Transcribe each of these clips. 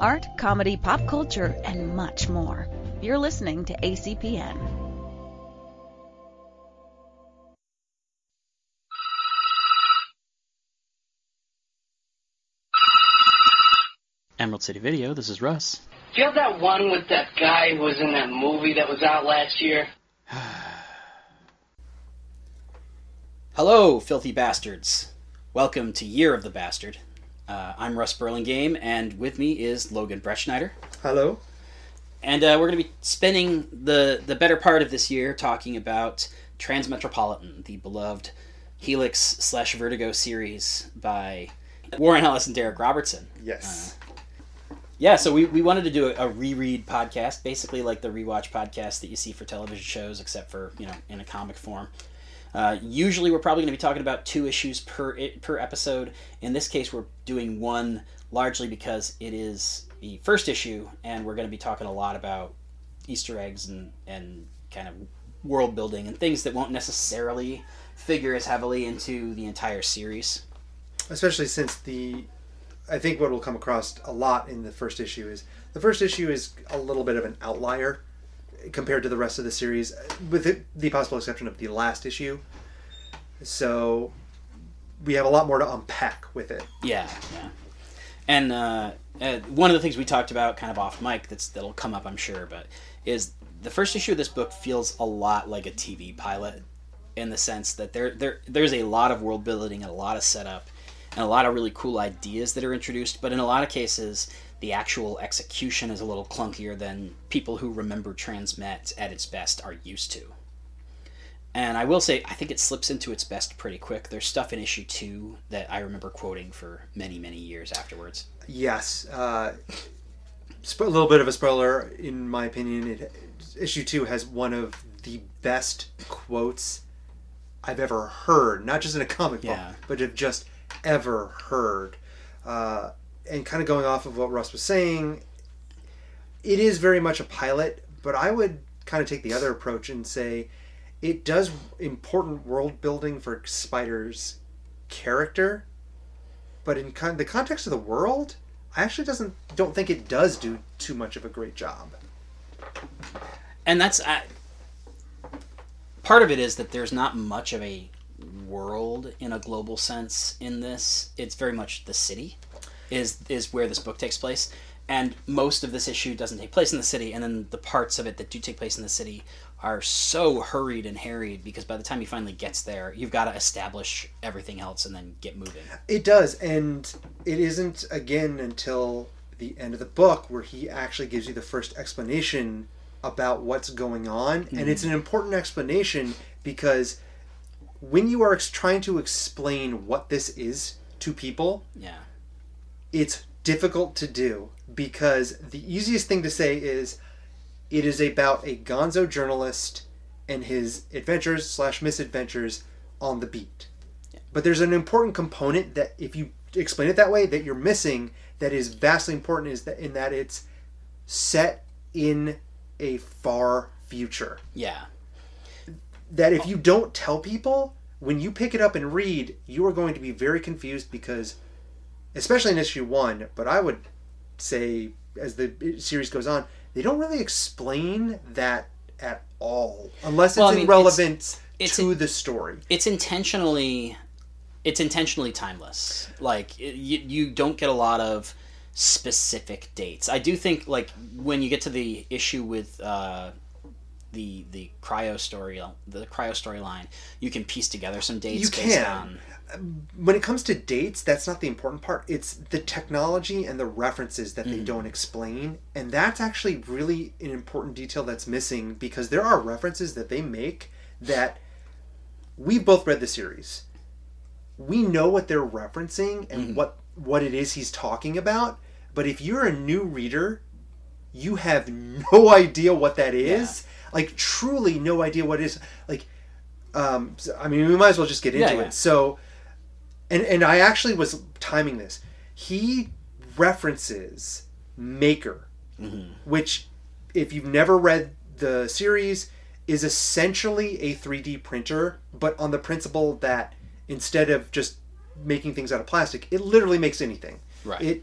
art, comedy, pop culture, and much more. You're listening to ACPN. Emerald City Video, this is Russ. Do you have that one with that guy who was in that movie that was out last year? Hello, filthy bastards. Welcome to Year of the Bastard. Uh, I'm Russ Burlingame, and with me is Logan Bretschneider. Hello. And uh, we're going to be spending the, the better part of this year talking about Transmetropolitan, the beloved Helix slash Vertigo series by Warren Ellis and Darick Robertson. Yes. Yeah, so we, we wanted to do a, a reread podcast, basically like the rewatch podcast that you see for television shows, except for, you know, in a comic form. Uh, usually, we're probably going to be talking about two issues per per episode. In this case, we're doing one largely because it is the first issue, and we're going to be talking a lot about Easter eggs and and kind of world building and things that won't necessarily figure as heavily into the entire series. Especially since the, I think what will come across a lot in the first issue is the first issue is a little bit of an outlier compared to the rest of the series, with the, possible exception of the last issue. So we have a lot more to unpack with it. Yeah, yeah. And uh, uh, one of the things we talked about, kind of off mic, that's that'll come up, I'm sure, but is the first issue of this book feels a lot like a TV pilot, in the sense that there there there's a lot of world building and a lot of setup, and a lot of really cool ideas that are introduced. But in a lot of cases, the actual execution is a little clunkier than people who remember Transmet at its best are used to. And I will say, I think it slips into its best pretty quick. There's stuff in issue two that I remember quoting for many, many years afterwards. Yes. Uh, sp- a little bit of a spoiler, in my opinion. It, issue two has one of the best quotes I've ever heard, not just in a comic book, but have just ever heard. Uh, and kind of going off of what Russ was saying, it is very much a pilot, but I would kind of take the other approach and say it does important world building for Spider's character, but in the context of the world, I actually doesn't don't think it does do too much of a great job. And that's uh, part of it is that there's not much of a world in a global sense in this. It's very much the city is is where this book takes place. And most of this issue doesn't take place in the city, and then the parts of it that do take place in the city are so hurried and harried because by the time he finally gets there, you've got to establish everything else and then get moving. It does, and it isn't again until the end of the book where he actually gives you the first explanation about what's going on, and it's an mm-hmm. important explanation because when you are trying to explain what this is to people, Yeah. It's difficult to do because the easiest thing to say is it is about a gonzo journalist and his adventures slash misadventures on the beat. But there's an important component that if you explain it that way that you're missing that is vastly important is that in that it's set in a far future. Yeah. that if you don't tell people when you pick it up and read you are going to be very confused because especially in issue one but i would say as the series goes on they don't really explain that at all unless it's Well, I mean, irrelevant it's- to the story. it's intentionally it's intentionally timeless. Like it, you, you don't get a lot of specific dates. I do think like when you get to the issue with uh the the cryo story the cryo storyline you can piece together some dates You based can. on when it comes to dates, that's not the important part. It's the technology and the references that Mm-hmm. they don't explain. And that's actually really an important detail that's missing because there are references that they make that we've both read the series. We know what they're referencing and Mm-hmm. what what it is he's talking about, but if you're a new reader, you have no idea what that is. Like truly no idea what it is. Like um I mean we might as well just get into Yeah, yeah. it. So and and I actually was timing this. He references Maker, Mm-hmm. which, if you've never read the series, is essentially a 3D printer, but on the principle that instead of just making things out of plastic. It literally makes anything. Right. It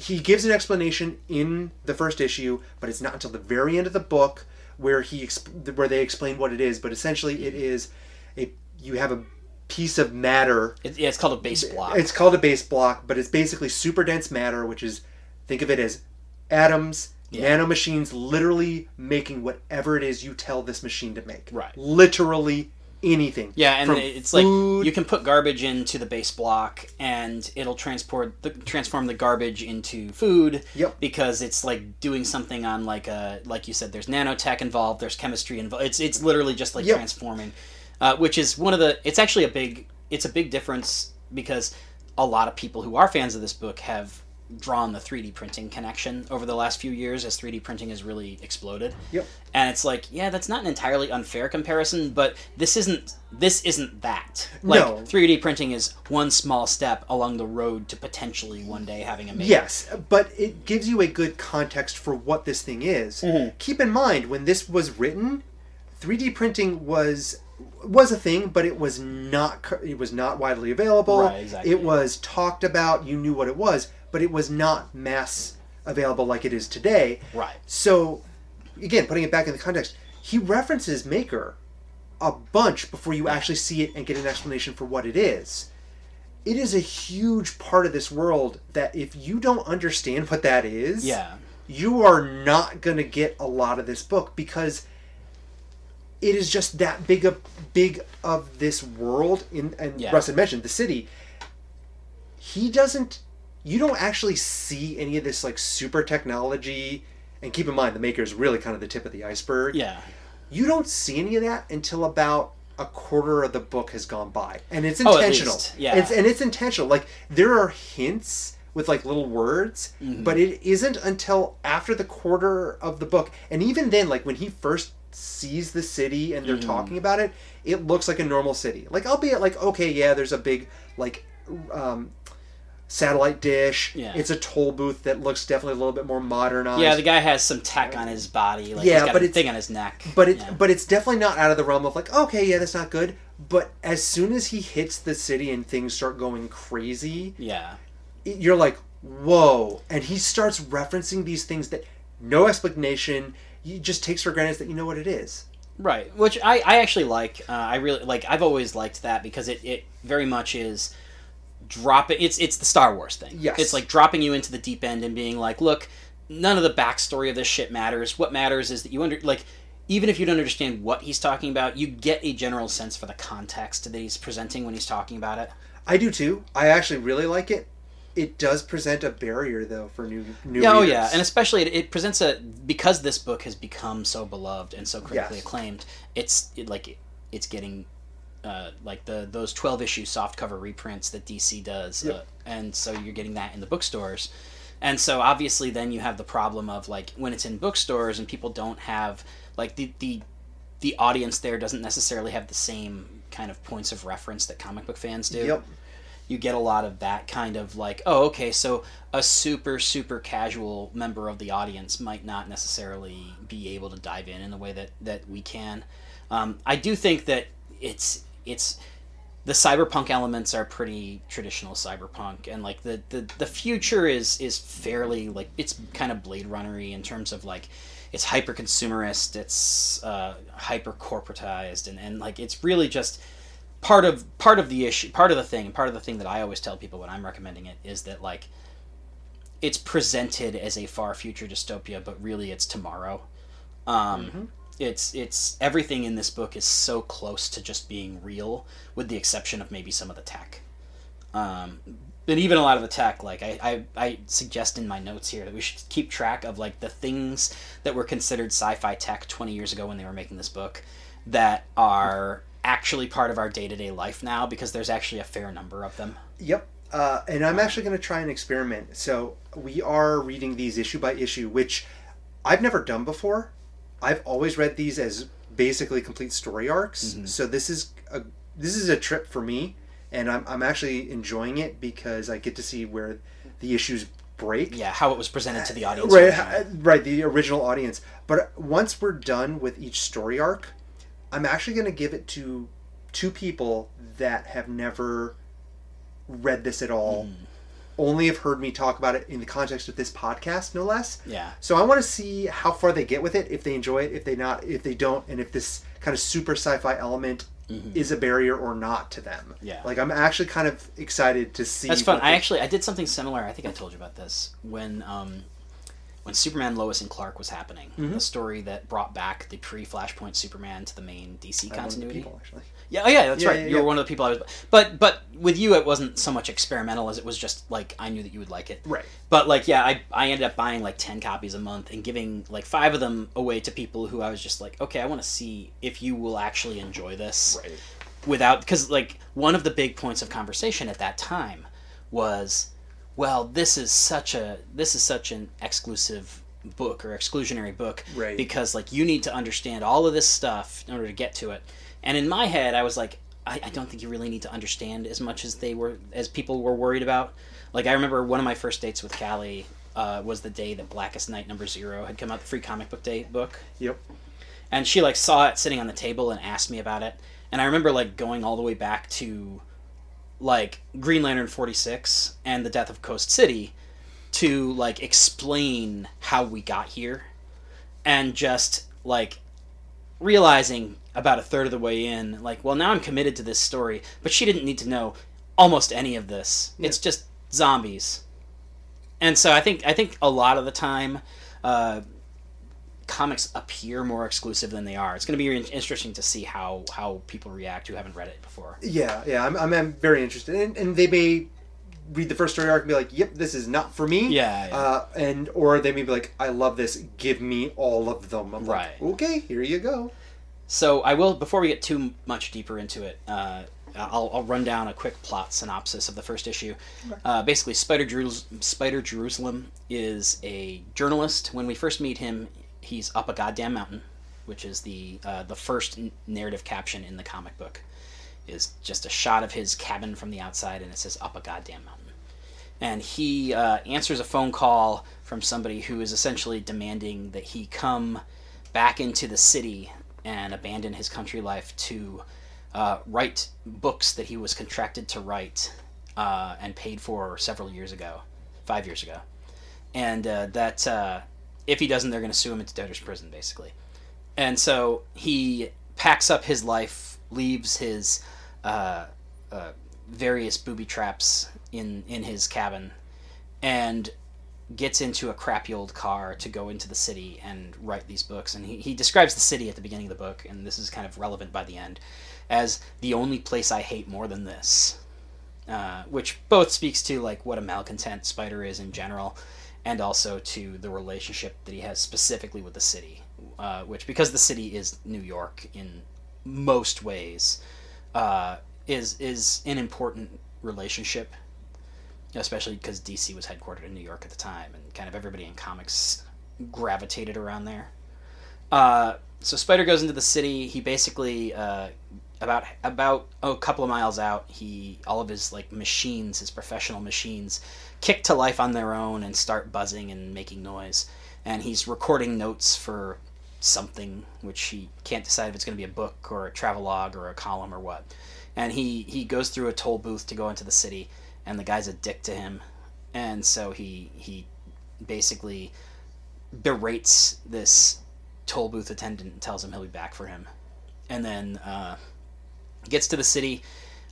he gives an explanation in the first issue, but it's not until the very end of the book where he exp- where they explain what it is. But essentially, it is a you have a piece of matter. It, yeah, it's called a base block. It's called a base block, but it's basically super dense matter, which is think of it as atoms. Yeah. Nanomachines literally making whatever it is you tell this machine to make. Right. Literally anything. Yeah, and it's like you can put garbage into the base block, and it'll transport the transform the garbage into food. Yep. Because it's like doing something on like a like you said. There's nanotech involved. There's chemistry involved. It's it's literally just like Yep. transforming, uh, which is one of the. It's actually a big. It's a big difference because a lot of people who are fans of this book have drawn the 3D printing connection over the last few years as 3D printing has really exploded. Yep. And it's like, yeah, that's not an entirely unfair comparison, but this isn't this isn't that. Like No. 3D printing is one small step along the road to potentially one day having a maker. Yes, but it gives you a good context for what this thing is. Mm-hmm. Keep in mind when this was written, 3D printing was was a thing, but it was not it was not widely available. Right, exactly. It was talked about, you knew what it was, but it was not mass available like it is today. Right. So, again, putting it back in the context, he references Maker a bunch before you actually see it and get an explanation for what it is. It is a huge part of this world that if you don't understand what that is, Yeah. you are not going to get a lot of this book because it is just that big of big of this world in and Yeah. Russ had mentioned the city. He doesn't you don't actually see any of this like super technology and keep in mind the maker is really kind of the tip of the iceberg. Yeah. You don't see any of that until about a quarter of the book has gone by. And it's Oh, intentional. least, yeah. It's, and it's intentional. Like there are hints with like little words, Mm-hmm. but it isn't until after the quarter of the book. And even then, like when he first sees the city and they're Mm-hmm. talking about it, it looks like a normal city. Like albeit like, okay, yeah, there's a big like um satellite dish. Yeah. It's a toll booth that looks definitely a little bit more modernized. Yeah, the guy has some tech on his body. Like Yeah, he's got but a it's- thing on his neck. but it Yeah. but it's definitely not out of the realm of like okay yeah that's not good but as soon as he hits the city and things start going crazy yeah. it- you're like whoa and he starts referencing these things that no explanation he just takes for granted that you know what it is Right, which I, I actually like. Uh, I really like. I've always liked that because it, it very much is dropping. It's it's the Star Wars thing. Yes. it's like dropping you into the deep end and being like, look, none of the backstory of this shit matters. What matters is that you under like. Even if you don't understand what he's talking about, you get a general sense for the context that he's presenting when he's talking about it. i do too i actually really like it it does present a barrier though for new new Yeah, oh readers. yeah, and especially it, it presents a because this book has become so beloved and so critically Yes. acclaimed. It's it, like it, it's getting uh, like the those twelve issue softcover reprints that DC does, uh, and so you're getting that in the bookstores. And so obviously, then you have the problem of like when it's in bookstores and people don't have like the the the audience there doesn't necessarily have the same kind of points of reference that comic book fans do yep you get a lot of that kind of like, oh, okay, so a super, super casual member of the audience might not necessarily be able to dive in in the way that, that we can. Um, I do think that it's it's the cyberpunk elements are pretty traditional cyberpunk, and like the, the, the future is is fairly like it's kind of Blade Runnery in terms of like it's hyper consumerist, it's uh, hyper corporatized, and, and like it's really just part of part of the issue part of the thing and part of the thing that i always tell people when i'm recommending it is that like it's presented as a far future dystopia but really it's tomorrow. Um, it's it's everything in this book is so close to just being real with the exception of maybe some of the tech. Um, but even a lot of the tech like I, I, I suggest in my notes here that we should keep track of like the things that were considered sci-fi tech 20 years ago when they were making this book that are actually part of our day-to-day life now because there's actually a fair number of them Yep. Uh, and I'm actually going to try an experiment. So we are reading these issue by issue, which I've never done before. I've always read these as basically complete story arcs. So this is a this is a trip for me, and I'm I'm actually enjoying it because I get to see where the issues break. yeah how it was presented to the audience Right, uh, right, the original audience. But once we're done with each story arc, I'm actually going to give it to two people that have never read this at all. Only have heard me talk about it in the context of this podcast, no less. Yeah. So I want to see how far they get with it, if they enjoy it, if they not, if they don't, and if this kind of super sci-fi element is a barrier or not to them. Mm-hmm. Yeah. Like I'm actually kind of excited to see. That's fun. what I actually I did something similar. I think I told you about this when um, when Superman Lois and Clark was happening. Mm-hmm. The story that brought back the pre Flashpoint Superman to the main DC I'm one of the continuity. people, actually. Yeah, oh yeah, that's Yeah, right. yeah, you were yeah. one of the people I was. But but with you, it wasn't so much experimental as it was just like I knew that you would like it. Right. But like yeah, I I ended up buying like ten copies a month and giving like five of them away to people who I was just like, okay, I want to see if you will actually enjoy this Right. without because like one of the big points of conversation at that time was well this is such a this is such an exclusive book or exclusionary book Right. because like you need to understand all of this stuff in order to get to it and in my head i was like I, I don't think you really need to understand as much as they were as people were worried about like i remember one of my first dates with callie uh, was the day that blackest night number zero had come out the free comic book day book Yep. and she like saw it sitting on the table and asked me about it and i remember like going all the way back to like green lantern 46 and the death of coast city to like explain how we got here and just like realizing about a third of the way in like well now i'm committed to this story but she didn't need to know almost any of this. It's just zombies. And so i think i think a lot of the time uh, comics appear more exclusive than they are. It's going to be interesting to see how how people react who haven't read it before. Yeah, yeah, I'm, I'm, I'm very interested, and, and they may read the first story arc and be like, "Yep, this is not for me." Yeah, yeah. Uh, and or they may be like, "I love this. Give me all of them." I'm Right. like, "Okay, here you go." So I will before we get too much deeper into it. Uh, I'll, I'll run down a quick plot synopsis of the first issue. Uh, basically, Spider, Jerus- Spider Jerusalem is a journalist. When we first meet him, he's up a goddamn mountain, which is the uh, the first narrative caption in the comic book. Is just a shot of his cabin from the outside, and it says "up a goddamn mountain." And he uh, answers a phone call from somebody who is essentially demanding that he come back into the city and abandon his country life to uh, write books that he was contracted to write uh, and paid for several years ago, five years ago, and uh, that uh, if he doesn't, they're going to sue him into debtor's prison, basically. And so he packs up his life, leaves his uh, uh, various booby traps in in his cabin, and gets into a crappy old car to go into the city and write these books. And he, he describes the city at the beginning of the book, and this is kind of relevant by the end, as the only place I hate more than this. Uh, which both speaks to like what a malcontent spider is in general, and also to the relationship that he has specifically with the city. Uh, which, because the city is New York in most ways, uh, is is an important relationship especially because DC was headquartered in New York at the time, and kind of everybody in comics gravitated around there. Uh, so Spider goes into the city. He basically uh, about about oh, a couple of miles out, he all of his like machines, his professional machines, kick to life on their own and start buzzing and making noise. And he's recording notes for something which he can't decide if it's going to be a book or a travelogue or a column or what. And he he goes through a toll booth to go into the city and the guy's a dick to him, and so he he basically berates this toll booth attendant and tells him he'll be back for him, and then uh, gets to the city,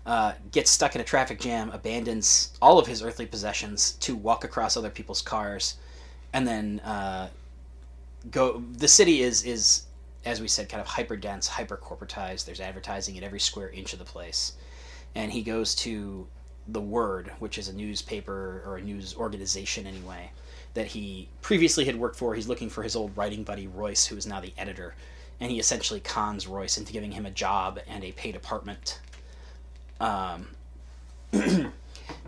uh, gets stuck in a traffic jam, abandons all of his earthly possessions to walk across other people's cars, and then uh, go. The city is is as we said, kind of hyper dense, hyper corporatized. There's advertising at every square inch of the place, and he goes to the Word, which is a newspaper or a news organization anyway, that he previously had worked for. He's looking for his old writing buddy Royce, who is now the editor, and he essentially cons Royce into giving him a job and a paid apartment. Um,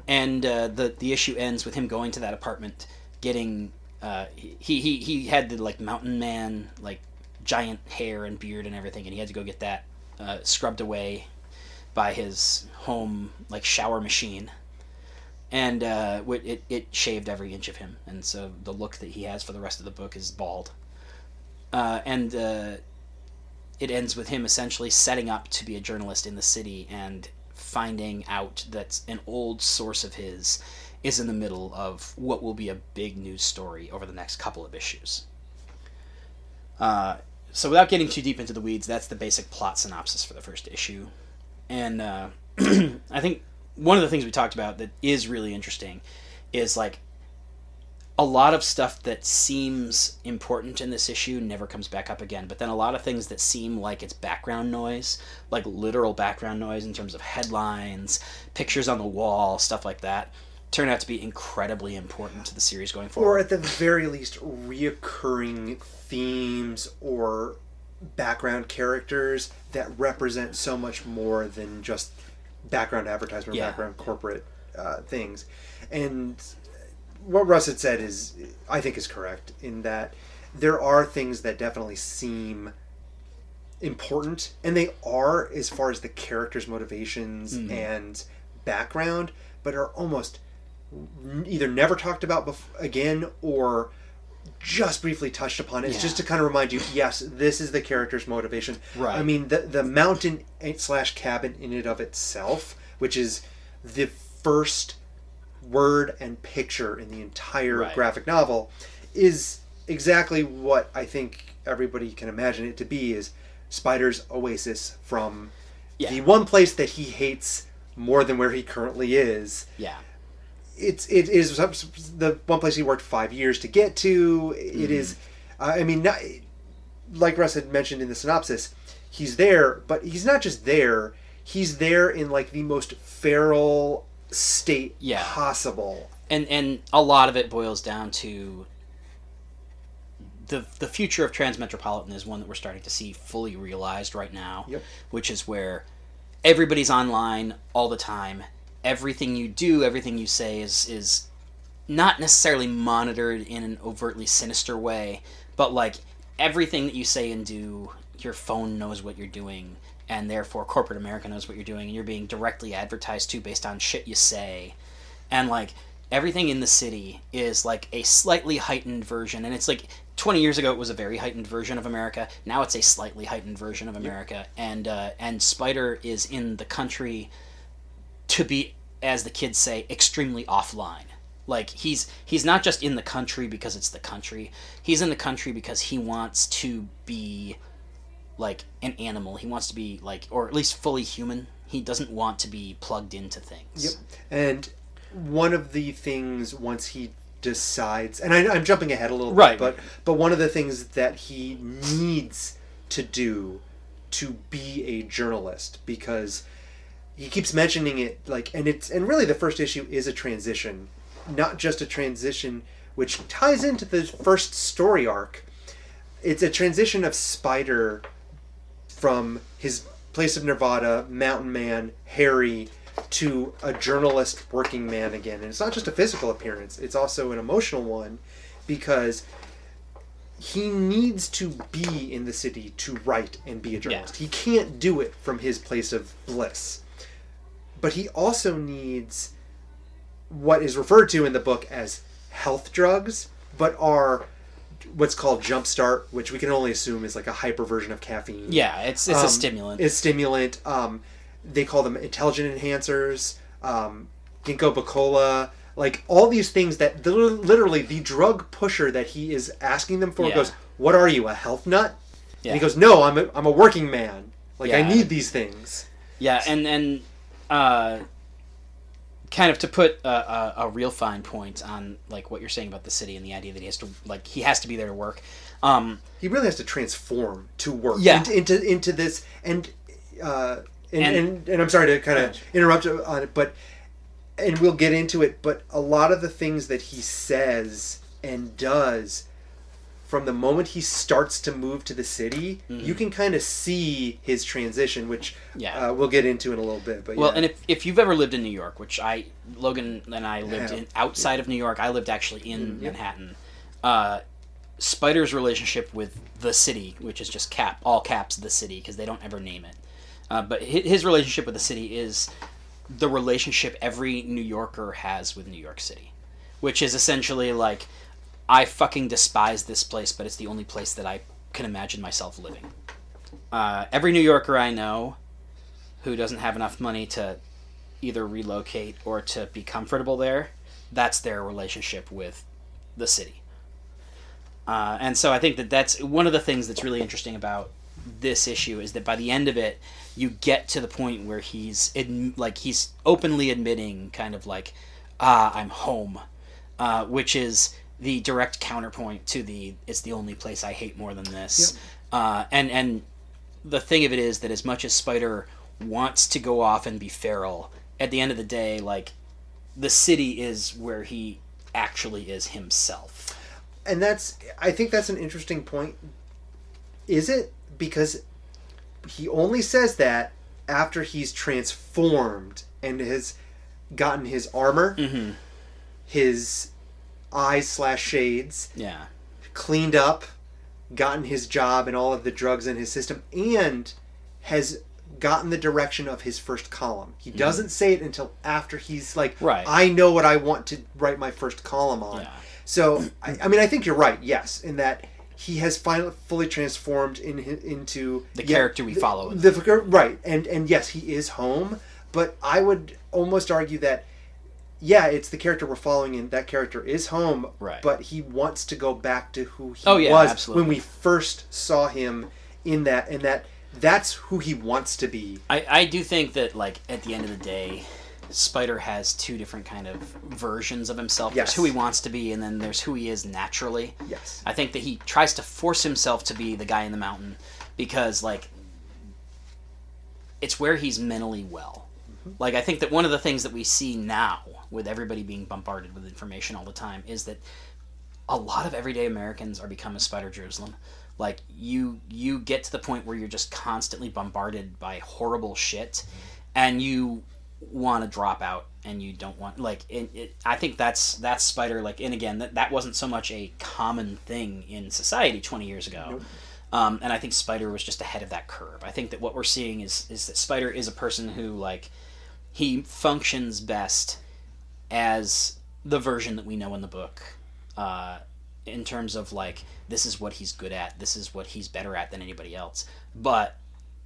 and uh, the the issue ends with him going to that apartment, getting uh, he, he he had the like mountain man like giant hair and beard and everything, and he had to go get that uh, scrubbed away by his home like shower machine. And uh, it, it shaved every inch of him and so the look that he has for the rest of the book is bald. Uh, and uh, it ends with him essentially setting up to be a journalist in the city and finding out that an old source of his is in the middle of what will be a big news story over the next couple of issues. Uh, so, without getting too deep into the weeds, that's the basic plot synopsis for the first issue. And uh, I think one of the things we talked about that is really interesting is like a lot of stuff that seems important in this issue never comes back up again. But then a lot of things that seem like it's background noise, like literal background noise in terms of headlines, pictures on the wall, stuff like that, turn out to be incredibly important to the series going forward. or at the very least reoccurring themes or background characters that represent so much more than just background advertisement Yeah. background corporate uh, things and what russ had said is i think is correct in that there are things that definitely seem important and they are as far as the characters motivations mm-hmm. and background but are almost either never talked about bef- again or just briefly touched upon it's Yeah. just to kind of remind you yes this is the character's motivation Right. i mean the the mountain eh, slash cabin in and of itself which is the first word and picture in the entire Right. graphic novel is exactly what i think everybody can imagine it to be is spider's oasis from Yeah. the one place that he hates more than where he currently is yeah. it's it is the one place he worked five years to get to. It is, mm-hmm. I mean, not, like Russ had mentioned in the synopsis, he's there, but he's not just there. He's there in like the most feral state Yeah. possible. and and a lot of it boils down to the the future of Transmetropolitan is one that we're starting to see fully realized right now, Yep. which is where everybody's online all the time. Everything you do, everything you say is is not necessarily monitored in an overtly sinister way, but like everything that you say and do, your phone knows what you're doing, and therefore corporate America knows what you're doing, and you're being directly advertised to based on shit you say. And like everything in the city is like a slightly heightened version, and it's like 20 years ago it was a very heightened version of America. Now it's a slightly heightened version of America, and uh, and Spider is in the country to be, as the kids say, extremely offline. Like he's he's not just in the country because it's the country. He's in the country because he wants to be like an animal. He wants to be like or at least fully human. He doesn't want to be plugged into things. Yep. And one of the things once he decides, and I, I'm jumping ahead a little Right. bit, but but one of the things that he needs to do to be a journalist because he keeps mentioning it like and it's and really the first issue is a transition not just a transition which ties into the first story arc it's a transition of spider from his place of Nevada, mountain man, Harry, to a journalist working man again. And it's not just a physical appearance, it's also an emotional one because he needs to be in the city to write and be a journalist. He can't do it from his place of bliss. But he also needs what is referred to in the book as health drugs, but are what's called jumpstart, which we can only assume is like a hyper version of caffeine. Yeah, it's it's Um, a stimulant. It's stimulant. Um, they call them intelligent enhancers, um, ginkgo biloba, like all these things that the, literally the drug pusher that he is asking them for Yeah. goes, "What are you, a health nut?" yeah. And he goes, "No, I'm a, I'm a working man. Like I need these things." Yeah, and and uh, kind of to put a, a, a real fine point on like what you're saying about the city and the idea that he has to like he has to be there to work. Um, He really has to transform to work Yeah. into, into into this and uh, and, And- and, and I'm sorry to kind of interrupt on it, but and we'll get into it. But a lot of the things that he says and does from the moment he starts to move to the city, you can kind of see his transition, which Mm-hmm. Yeah. uh, we'll get into in a little bit. But well, yeah. and if if you've ever lived in New York, which I Logan and I lived Yeah. in outside of New York, I lived actually in Mm. Manhattan. Uh, Spider's relationship with the city, which is just cap all caps the city because they don't ever name it. Uh, but his relationship with the city is the relationship every New Yorker has with New York City, which is essentially like, I fucking despise this place, but it's the only place that I can imagine myself living. Uh, every New Yorker I know who doesn't have enough money to either relocate or to be comfortable there. That's their relationship with the city. Uh, and so I think that that's one of the things that's really interesting about this issue is that by the end of it, you get to the point where he's in, like he's openly admitting, kind of like, "Ah, I'm home," uh, which is the direct counterpoint to the "It's the only place I hate more than this." Uh, and and the thing of it is that as much as Spider wants to go off and be feral, at the end of the day, like the city is where he actually is himself. and that's I think that's an interesting point. Is it because he only says that after he's transformed and has gotten his armor, Mm-hmm. his eyes slash shades Yeah. cleaned up, gotten his job and all of the drugs in his system, and has gotten the direction of his first column. He doesn't say it until after he's like, Mm-hmm. Right. I know what I want to write my first column on. Yeah. So, I, I mean, I think you're right. Yes, in that he has finally fully transformed in, into The character we follow The, the- right, and and yes, he is home. But I would almost argue that. Yeah, it's the character we're following, and that character is home. Right. But he wants to go back to who he Oh, yeah, was absolutely. when we first saw him in that, and that that's who he wants to be. I, I do think that like at the end of the day, Spider has two different kind of versions of himself. Yes. There's who he wants to be, and then there's who he is naturally. Yes. I think that he tries to force himself to be the guy in the mountain because like it's where he's mentally well. Mm-hmm. Like I think that one of the things that we see now with everybody being bombarded with information all the time is that a lot of everyday Americans are becoming Spider Jerusalem. Like you you get to the point where you're just constantly bombarded by horrible shit and you want to drop out and you don't want like it, it, I think that's that's Spider like and again that, that wasn't so much a common thing in society 20 years ago. Um, and I think Spider was just ahead of that curve. I think that what we're seeing is is that Spider is a person who like he functions best as the version that we know in the book uh, in terms of like this is what he's good at this is what he's better at than anybody else but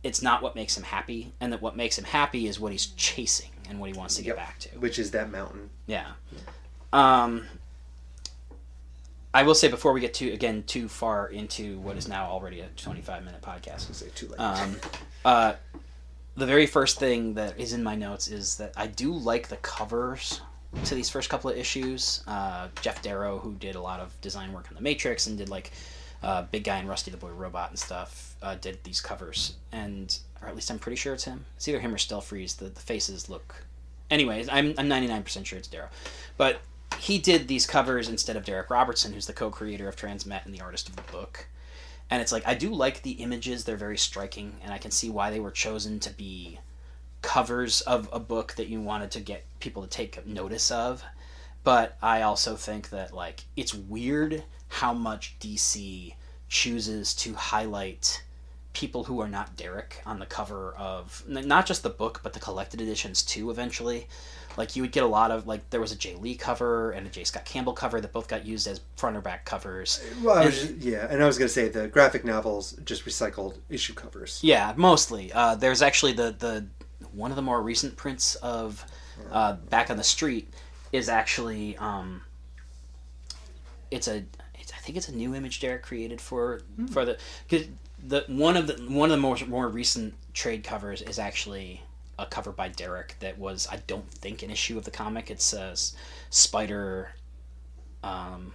it's not what makes him happy and that what makes him happy is what he's chasing and what he wants to get Yep. back to Which is that mountain. yeah um i will say before we get too again too far into what is now already a 25 minute podcast Say too late. um, uh, the very first thing that is in my notes is that I do like the covers to these first couple of issues. Uh, Geof Darrow, who did a lot of design work on The Matrix and did like uh, Big Guy and Rusty the Boy Robot and stuff, uh, did these covers. And, or at least I'm pretty sure it's him. It's either him or Stelfreeze. The, the faces look. Anyways, I'm, I'm 99% sure it's Darrow. But he did these covers instead of Darick Robertson, who's the co creator of Transmet and the artist of the book and it's like I do like the images; they're very striking, and I can see why they were chosen to be covers of a book that you wanted to get people to take notice of. But I also think that like it's weird how much DC chooses to highlight people who are not Darick on the cover of not just the book but the collected editions too eventually like you would get a lot of like there was a Jae Lee cover and a J Scott Campbell cover that both got used as front or back covers Well, I was and- just- yeah, and I was to say the graphic novels just recycled issue covers. Yeah, mostly. Uh, there's actually the the one of the more recent prints of uh, Back on the Street is actually um, it's a it's, I think it's a new image Darick created for for the cause the one of the one of the more more recent trade covers is actually a cover by Darick that was I don't think an issue of the comic. It says Spider um,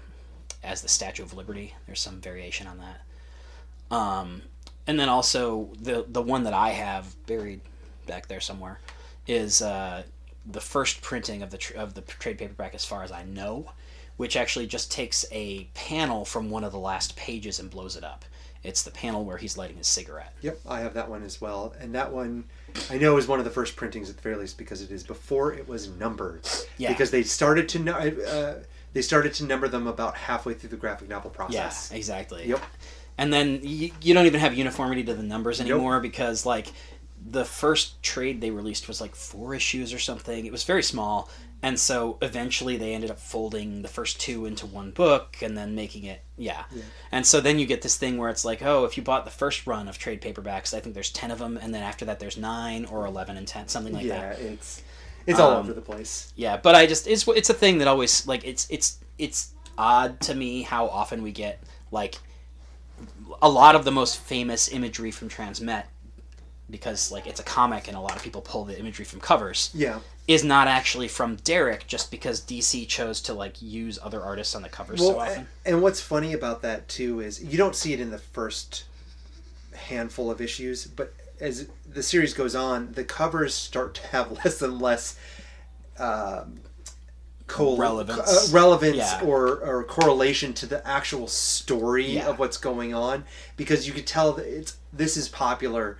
as the Statue of Liberty. There's some variation on that. Um, and then also the the one that I have buried back there somewhere is uh, the first printing of the tr- of the trade paperback, as far as I know, which actually just takes a panel from one of the last pages and blows it up. It's the panel where he's lighting his cigarette. Yep, I have that one as well, and that one I know is one of the first printings at the very least because it is before it was numbered. Yeah. Because they started to nu- uh, they started to number them about halfway through the graphic novel process. Yeah, exactly. Yep. And then you, you don't even have uniformity to the numbers anymore because like the first trade they released was like four issues or something. It was very small, and so eventually they ended up folding the first two into one book and then making it yeah. And so then you get this thing where it's like, oh, if you bought the first run of trade paperbacks, I think there's ten of them, and then after that there's nine or eleven and ten, something like yeah, that. Yeah, it's It's all Um, over the place. Yeah, but I just it's it's a thing that always like it's it's it's odd to me how often we get like a lot of the most famous imagery from Transmet because like it's a comic and a lot of people pull the imagery from covers Yeah. is not actually from Darick just because DC chose to like use other artists on the covers so often. and what's funny about that too is you don't see it in the first handful of issues, but as the series goes on, the covers start to have less and less um, co- Relevance. uh, relevance Yeah. or, or correlation to the actual story Yeah. of what's going on because you could tell that it's this is popular.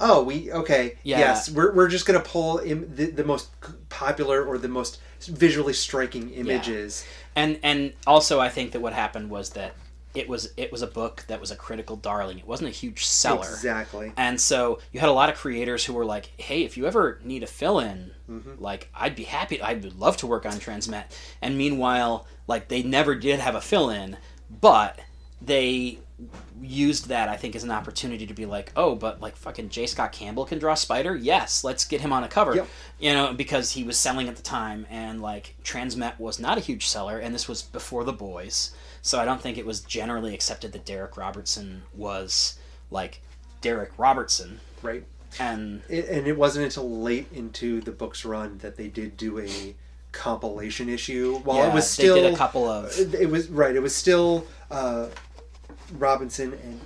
Oh, we okay. Yeah. Yes, we're, we're just gonna pull Im- the, the most popular or the most visually striking images. Yeah. and and also I think that what happened was that it was it was a book that was a critical darling. It wasn't a huge seller. Exactly. And so you had a lot of creators who were like, "Hey, if you ever need a fill-in, Mm-hmm. like I'd be happy. I would love to work on Transmet." And meanwhile, like they never did have a fill-in, but they used that I think as an opportunity to be like, "Oh, but like fucking J. Scott Campbell can draw Spider. Yes, let's get him on a cover." Yep. You know, because he was selling at the time, and like Transmet was not a huge seller, and this was before the boys, so I don't think it was generally accepted that Darick Robertson was like Darick Robertson, Right. and It, and it wasn't until late into the book's run that they did do a compilation issue. While yeah, it was still, they did a couple of it was right. It was still uh, Robinson and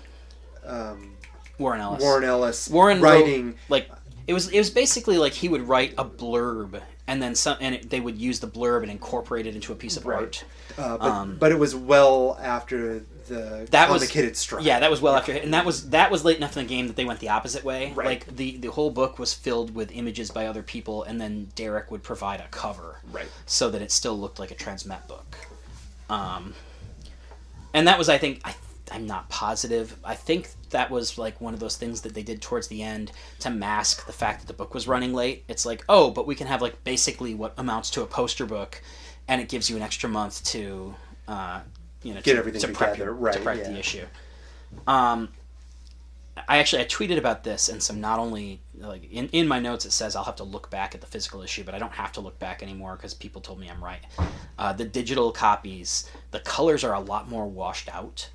um, Warren Ellis. Warren Ellis Warren wrote- writing. like it was it was basically like he would write a blurb and then some and it, they would use the blurb and incorporate it into a piece of Right. art. Uh, but, um, but it was well after the That was- comic kid its stride. Yeah, that was well after, and that was that was late enough in the game that they went the opposite way. Right. Like the the whole book was filled with images by other people, and then Darick would provide a cover, Right. so that it still looked like a Transmet book. Um, and that was, I think, I I'm not positive. I think that was like one of those things that they did towards the end to mask the fact that the book was running late. It's like, oh, but we can have like basically what amounts to a poster book, and it gives you an extra month to, uh, you know, Get to, everything to prep together, right, To prep yeah. the issue. Um, I actually I tweeted about this and some not only like in, in my notes it says I'll have to look back at the physical issue but I don't have to look back anymore because people told me I'm right. Uh, the digital copies the colors are a lot more washed out.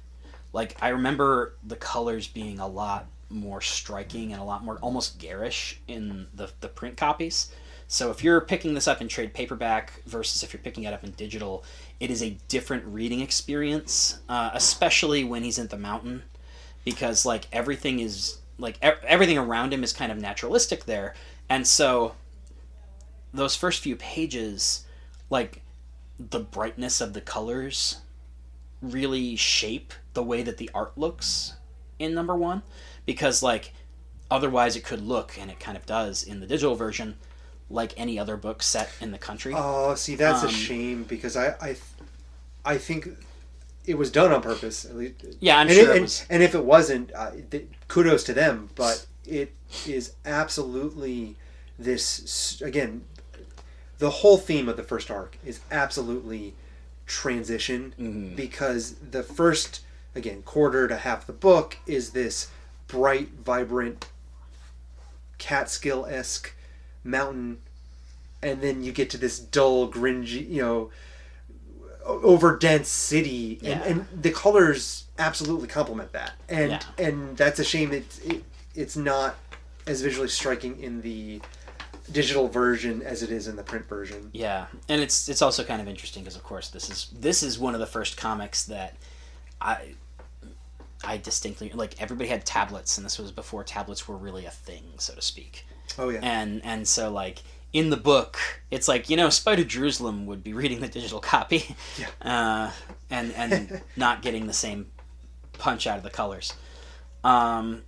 Like I remember the colors being a lot more striking and a lot more almost garish in the the print copies. So if you're picking this up in trade paperback versus if you're picking it up in digital, it is a different reading experience, uh, especially when he's in the mountain because like everything is like e- everything around him is kind of naturalistic there and so those first few pages like the brightness of the colors really shape the way that the art looks in number one because like otherwise it could look and it kind of does in the digital version like any other book set in the country Oh, see, that's Um, a shame because I, I, I think it was done on purpose. At least, yeah i'm and, sure it- it was and if it wasn't, uh, kudos to them. But it is absolutely this again. The whole theme of the first arc is absolutely transition Mhm. because the first again quarter to half the book is this bright, vibrant, Catskill esque mountain, and then you get to this dull, gringy, you know, over dense city, and, Yeah. and the colors absolutely complement that, and Yeah. and that's a shame that it, it's not as visually striking in the digital version as it is in the print version. Yeah, and it's it's also kind of interesting because of course this is this is one of the first comics that I I distinctly like everybody had tablets and this was before tablets were really a thing so to speak. Oh yeah, And and so like in the book it's like you know Spider Jerusalem would be reading the digital copy Yeah. uh, and and not getting the same punch out of the colors. Um,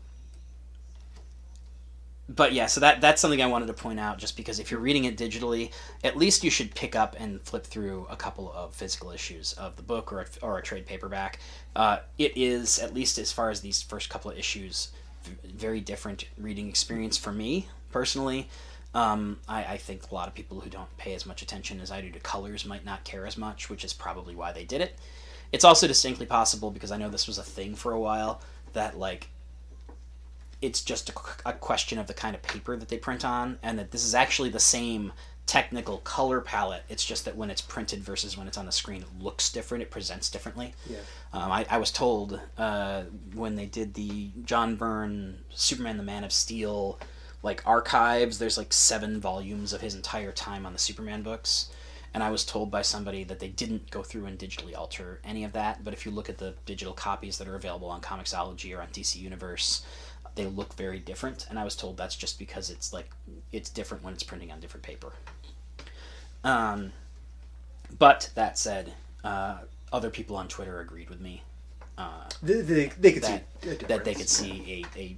but yeah, so that that's something I wanted to point out, just because if you're reading it digitally, at least you should pick up and flip through a couple of physical issues of the book or a, or a trade paperback. Uh, it is at least as far as these first couple of issues, very different reading experience for me personally. Um, I, I think a lot of people who don't pay as much attention as I do to colors might not care as much, which is probably why they did it. It's also distinctly possible because I know this was a thing for a while that like it's just a, a question of the kind of paper that they print on, and that this is actually the same technical color palette. It's just that when it's printed versus when it's on the screen, it looks different. It presents differently. Yeah. Um, I, I was told uh, when they did the John Byrne Superman the Man of Steel like archives, there's like seven volumes of his entire time on the Superman books. And I was told by somebody that they didn't go through and digitally alter any of that. But if you look at the digital copies that are available on Comixology or on DC Universe, they look very different. And I was told that's just because it's like it's different when it's printing on different paper. Um, but that said, uh, other people on Twitter agreed with me uh, They, they, they could that see a that they could see a, a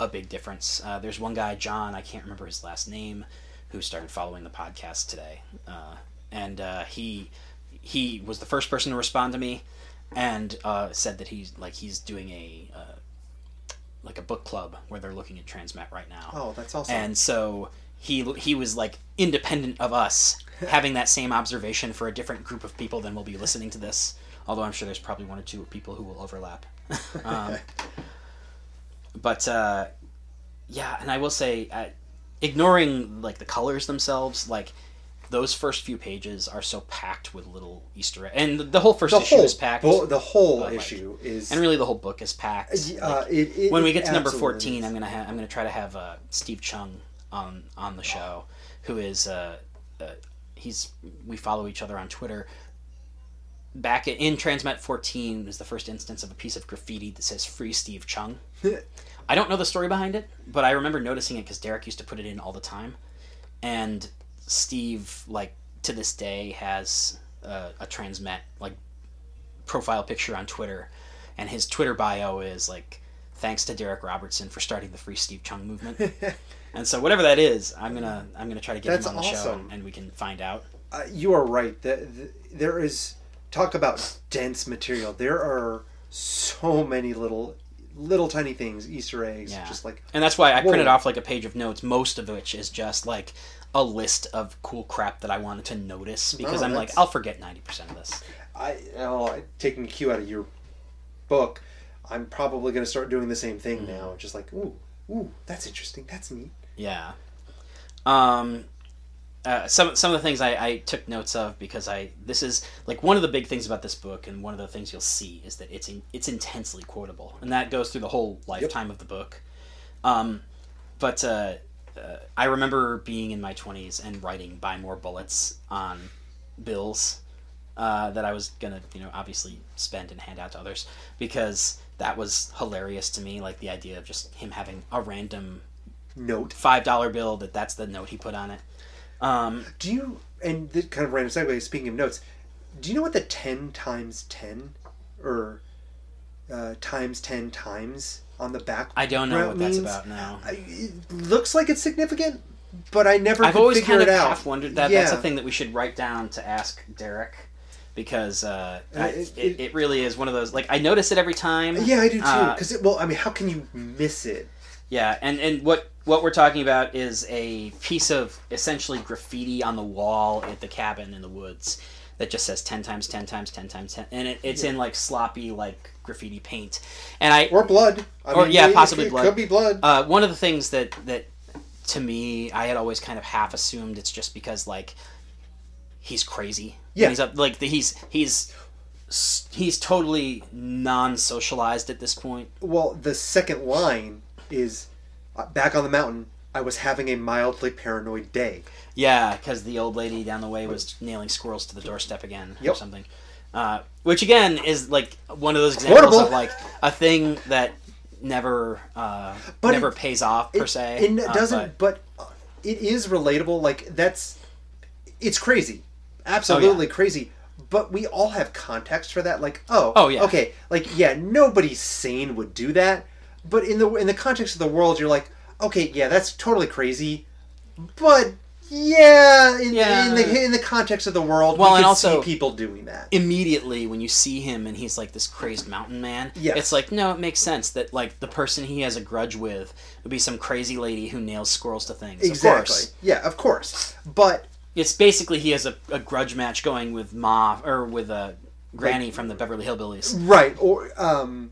a big difference. Uh, there's one guy, John, I can't remember his last name, who started following the podcast today, uh, and uh, he he was the first person to respond to me, and uh, said that he's like he's doing a uh, like a book club where they're looking at Transmet right now. Oh, that's awesome. And so he he was like independent of us having that same observation for a different group of people than will be listening to this. Although I'm sure there's probably one or two people who will overlap. um, but uh, yeah, and I will say, uh, ignoring like the colors themselves, like those first few pages are so packed with little Easter eggs, and the, the whole first the issue whole is packed. bo- the whole like- issue is and really, the whole book is packed. uh, Like, it, it, when we get to number fourteen, is. I'm gonna ha- I'm gonna try to have uh, Steve Chung on on the show, who is uh, uh, he's we follow each other on Twitter. Back in Transmet 14 is the first instance of a piece of graffiti that says "Free Steve Chung." I don't know the story behind it, but I remember noticing it because Darick used to put it in all the time, and Steve like to this day has uh, a Transmet like profile picture on Twitter, and his Twitter bio is like, "Thanks to Darick Robertson for starting the Free Steve Chung movement." and so whatever that is, I'm gonna I'm gonna try to get That's him on the show awesome. and we can find out. uh, you are right. That the, there is talk about dense material. There are so many little, little tiny things, Easter eggs, Yeah. just like And that's why I printed off like a page of notes, most of which is just like a list of cool crap that I wanted to notice because No, I'm like, I'll forget ninety percent of this. I, oh, I taking a cue out of your book. I'm probably going to start doing the same thing Mm-hmm. now. Just like, ooh, ooh, that's interesting. That's neat. Yeah. Um, uh, some some of the things I, I took notes of because I this is like one of the big things about this book and one of the things you'll see is that it's in, it's intensely quotable and that goes through the whole lifetime of the book. Um, but uh, uh, I remember being in my twenties and writing "buy more bullets" on bills uh, that I was gonna you know obviously spend and hand out to others because that was hilarious to me. Like the idea of just him having a random Note. five dollar bill that that's the note he put on it. Um, Do you, and the kind of random segue, speaking of notes, do you know what the 10 times 10 or uh, times 10 times on the back I don't know what route that's about now. I, it looks like it's significant, but I never I've could always figure kind of it out. half wondered that. That's a thing that we should write down to ask Darick because uh, I, it- it, it- really is one of those. Like I notice it every time. Yeah, I do too. Uh, Because well, I mean, how can you miss it? Yeah, and and what what we're talking about is a piece of essentially graffiti on the wall at the cabin in the woods that just says 10 times 10 times 10 times 10 and it, it's in like sloppy like graffiti paint and i Or blood? I Or, yeah, it- possibly it, blood. Could be blood. Uh, one of the things that that to me I had always kind of half assumed it's just because like he's crazy. Yeah. he's up like the, he's he's he's totally non-socialized at this point. well, the second line is uh, back on the mountain. I was having a mildly paranoid day. Yeah, because the old lady down the way was nailing squirrels to the doorstep again or something. Uh, which again is like one of those examples of like a thing that never uh, But never it- pays off per It- se. It, uh, doesn't, but- but, uh, it is relatable. Like that's, it's crazy, absolutely crazy. But we all have context for that. Like, oh, Oh, yeah. okay, like yeah, nobody sane would do that. But in the in the context of the world, you're like, okay, yeah, that's totally crazy. But yeah, in, Yeah. in the in the context of the world, Well, we and also- see people doing that. immediately when you see him and he's like this crazed mountain man Yeah, it's like no it makes sense that like the person he has a grudge with would be some crazy lady who nails squirrels to things of Exactly. course Yeah, of course. But it's basically he has a, a grudge match going with ma or with uh, granny from the beverly hillbillies Right. Or um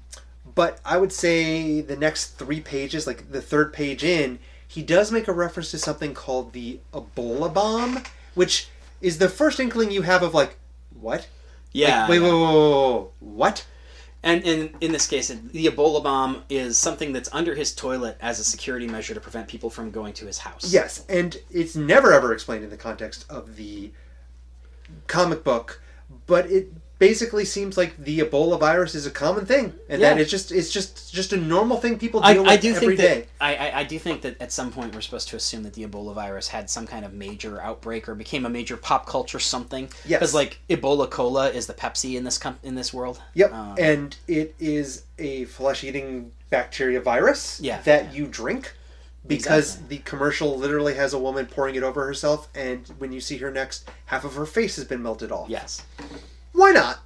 but I would say the next three pages, like the third page in, he does make a reference to something called the Ebola bomb, which is the first inkling you have of like, what? Yeah. Like, wait, wait, wait, wait, what? And in in this case, the Ebola bomb is something that's under his toilet as a security measure to prevent people from going to his house. Yes, and it's never ever explained in the context of the comic book, but it basically seems like the Ebola virus is a common thing, and that it's just it's just just a normal thing people I, deal I with do every think day. that I, I, I do think that at some point we're supposed to assume that the Ebola virus had some kind of major outbreak or became a major pop culture something. Yes. Because like Ebola Cola is the Pepsi in this com- in this world. Yep, Um, and it is a flesh-eating bacteria virus Yeah. that you drink because Exactly. the commercial literally has a woman pouring it over herself, and when you see her next, half of her face has been melted off. yes. Why not?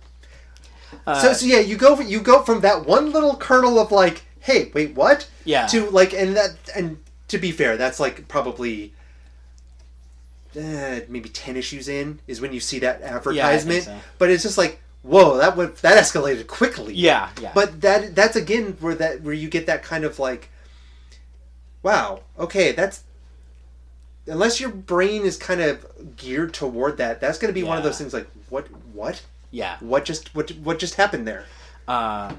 Uh, so, so yeah, you go you go from that one little kernel of like, hey, wait, what? Yeah. To like, and that and to be fair, that's like probably. Uh, maybe ten issues in is when you see that advertisement, so. but it's just like, whoa, that went that escalated quickly. yeah. Yeah. But that that's again where that where you get that kind of like, wow, okay, that's unless your brain is kind of geared toward that, that's going to be one of those things like, what, what, yeah. what just what what just happened there? uh,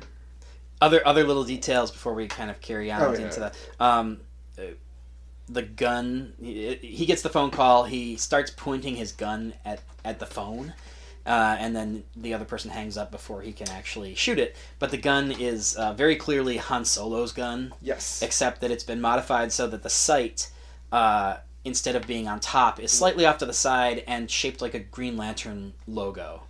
other other little details before we kind of carry on Oh, yeah, into that. Um, uh, the gun. He, he gets the phone call. He starts pointing his gun at at the phone. Uh, and then the other person hangs up before he can actually shoot it. But the gun is uh, very clearly Han Solo's gun, Yes. except that it's been modified so that the sight, uh, instead of being on top, is slightly off to the side and shaped like a Green Lantern logo.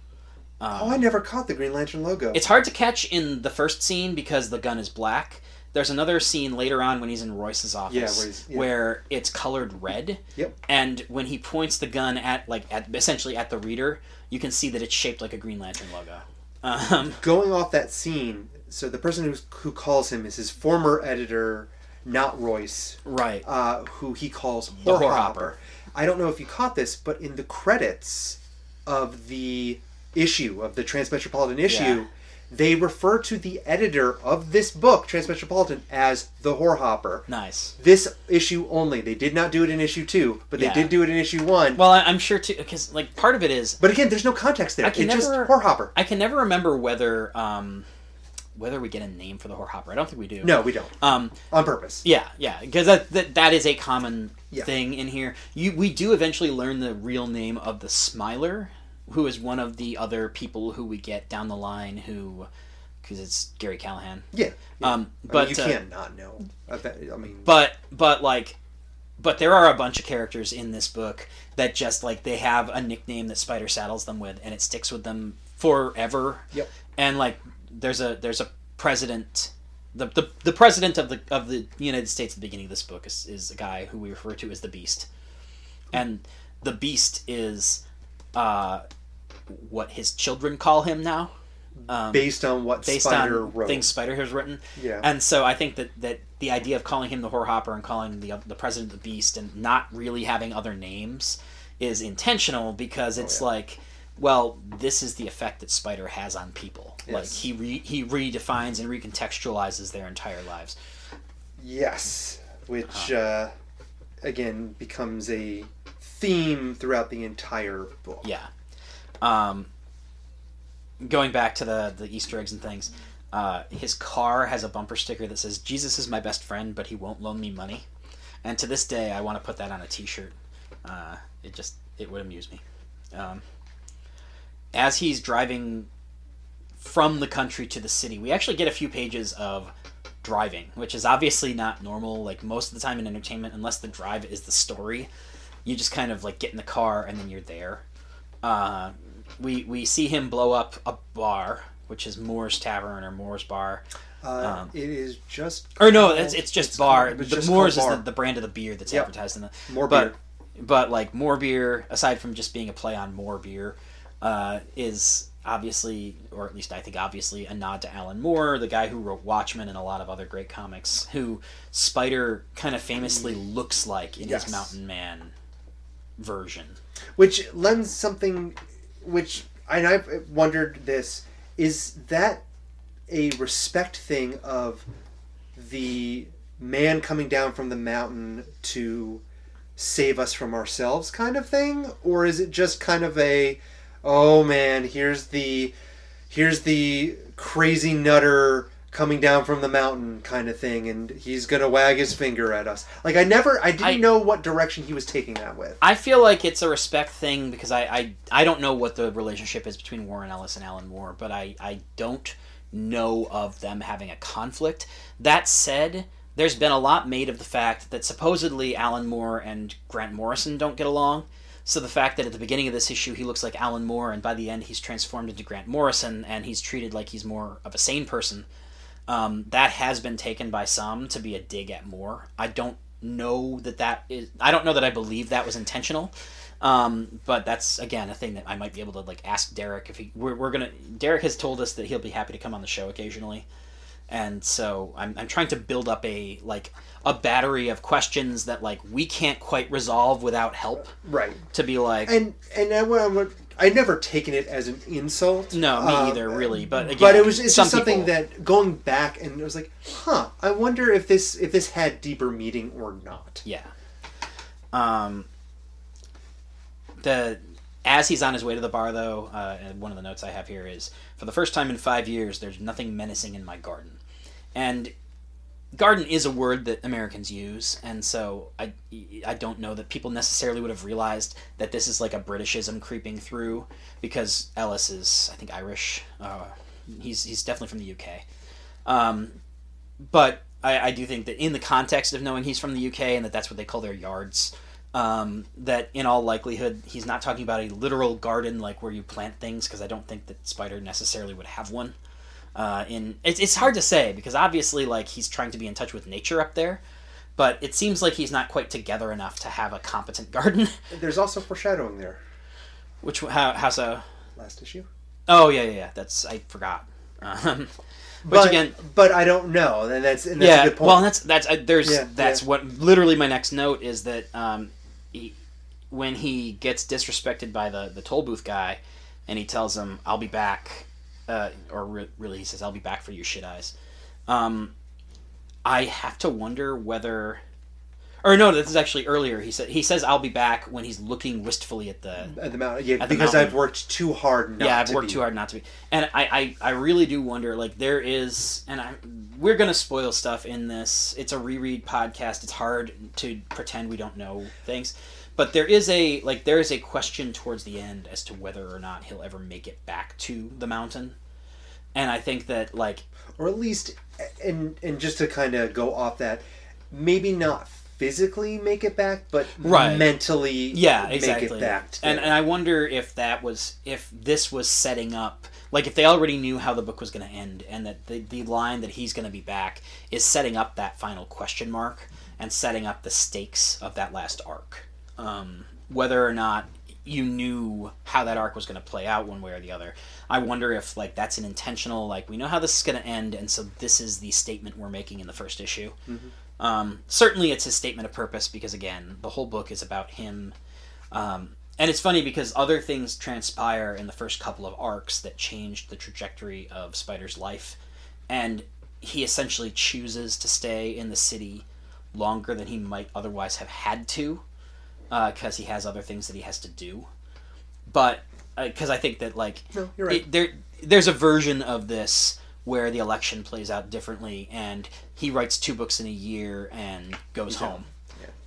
Um, Oh, I never caught the Green Lantern logo. it's hard to catch in the first scene because the gun is black. There's another scene later on when he's in Royce's office Yeah, where yeah. where it's colored red. Yep. And when he points the gun at like at essentially at the reader, you can see that it's shaped like a Green Lantern logo. Um, Going off that scene, so the person who's, who calls him is his former editor, not Royce, right. uh, who he calls The Whorehopper. Whorehopper. I don't know if you caught this, but in the credits of the issue of the Transmetropolitan issue, Yeah. they refer to the editor of this book, Transmetropolitan, as the Whorehopper. Nice. This issue only. They did not do it in issue two, but they Yeah. did do it in issue one. Well, I, I'm sure too because like part of it is but again, there's no context there. I It's can just never- Whorehopper. I can never remember whether um, whether we get a name for the Whorehopper. I don't think we do. No, we don't. Um, On purpose. Yeah, yeah, because that, that that is a common Yeah. thing in here. You we do eventually learn the real name of the Smiler, who is one of the other people who we get down the line who because it's Gary Callahan. Yeah. yeah. Um, I but mean, you uh, can't not know. I mean, but but like but there are a bunch of characters in this book that just like they have a nickname that Spider saddles them with and it sticks with them forever. Yep. And like there's a there's a president the, the, the president of the of the United States at the beginning of this book is, is a guy who we refer to as the Beast. And the Beast is uh, what his children call him now. Um, based on what based Spider on wrote. things Spider has written. Yeah. And so I think that, that the idea of calling him the Whorehopper and calling the the President the Beast and not really having other names is intentional because it's Oh, yeah. like, well, this is the effect that Spider has on people. Like he re, he redefines and recontextualizes their entire lives. Yes, which Uh-huh. uh, again becomes a theme throughout the entire book. Yeah. Um, going back to the the Easter eggs and things, uh, his car has a bumper sticker that says "Jesus is my best friend, but he won't loan me money," and to this day, I want to put that on a T-shirt. Uh, it just it would amuse me. Um, as he's driving from the country to the city, we actually get a few pages of driving, which is obviously not normal. Like most of the time in entertainment, unless the drive is the story, you just kind of like get in the car and then you're there. Uh, we we see him blow up a bar, which is Moore's Tavern or Moore's Bar. Uh, Um, it is just Or no, it's, it's just it's bar. called- it's the just Moore's is the, the brand of the beer that's Yep. advertised in the more but, beer. But like more beer, aside from just being a play on more beer, uh, is obviously, or at least I think obviously, a nod to Alan Moore, the guy who wrote Watchmen and a lot of other great comics, who Spider kind of famously looks like in Yes. his Mountain Man version. which lends something which and I've wondered this is that a respect thing of the man coming down from the mountain to save us from ourselves kind of thing? Or is it just kind of a oh man here's the here's the crazy nutter coming down from the mountain kind of thing and he's gonna wag his finger at us like i never i didn't I- know what direction he was taking that with I feel like it's a respect thing because I, I I don't know what the relationship is between Warren Ellis and Alan Moore, but I, I don't know of them having a conflict. That said, there's been a lot made of the fact that supposedly Alan Moore and Grant Morrison don't get along. So the fact that at the beginning of this issue he looks like Alan Moore and by the end he's transformed into Grant Morrison and he's treated like he's more of a sane person, um, that has been taken by some to be a dig at Moore. I don't know that that is. I don't know that I believe that was intentional. Um, but that's again a thing that I might be able to like ask Darick if he. We're, we're gonna. Darick has told us that he'll be happy to come on the show occasionally, and so I'm I'm trying to build up a like a battery of questions that like we can't quite resolve without help. right To be like, and and I, would- I never taken it as an insult. no, me Uh, either, really. But again, but it was it's just something people- that going back and it was like, huh? I wonder if this if this had deeper meaning or not. Yeah. Um. The as he's on his way to the bar, though, uh, one of the notes I have here is for the first time in five years, there's nothing menacing in my garden, and garden is a word that Americans use, and so I I don't know that people necessarily would have realized that this is like a Britishism creeping through because Ellis is I think Irish. Uh, he's he's definitely from the UK. Um, but I, I do think that in the context of knowing he's from the UK and that that's what they call their yards, um, that in all likelihood he's not talking about a literal garden like where you plant things because I don't think that Spider necessarily would have one. Uh, in it's, it's hard to say because obviously like he's trying to be in touch with nature up there, but it seems like he's not quite together enough to have a competent garden. There's also foreshadowing there. Which how how so? Last issue. Oh yeah yeah yeah that's I forgot. Um, which But again but I don't know, and that's and that's yeah, a good point. well, that's that's uh, there's Yeah, that's yeah. what literally my next note is that um, he, when he gets disrespected by the the toll booth guy, and he tells him, "I'll be back," uh, or re- really he says, "I'll be back for your shit eyes." Um, I have to wonder whether, or no, this is actually earlier. He said he says, "I'll be back" when he's looking wistfully at the at the mountain, yeah, the because mountain. I've worked too hard. Not yeah, I've to worked be. too hard not to be. And I, I, I really do wonder, like, there is, and I, we're going to spoil stuff in this. It's a reread podcast. It's hard to pretend we don't know things. But there is a, like, there is a question towards the end as to whether or not he'll ever make it back to the mountain. And I think that, like, or at least, and and just to kind of go off that, maybe not physically make it back, but Right. mentally, yeah, exactly. make it back. And and I wonder if that was if this was setting up like if they already knew how the book was going to end and that the, the line that he's going to be back is setting up that final question mark and setting up the stakes of that last arc um, whether or not you knew how that arc was going to play out one way or the other. I wonder if like that's an intentional like we know how this is going to end and so this is the statement we're making in the first issue. Um, certainly it's his statement of purpose because again the whole book is about him. Um, and it's funny because other things transpire in the first couple of arcs that changed the trajectory of Spider's life, and he essentially chooses to stay in the city longer than he might otherwise have had to, because he has other things that he has to do. But because I think that like No, you're right. it, there there's a version of this where the election plays out differently, and he writes two books in a year and goes home.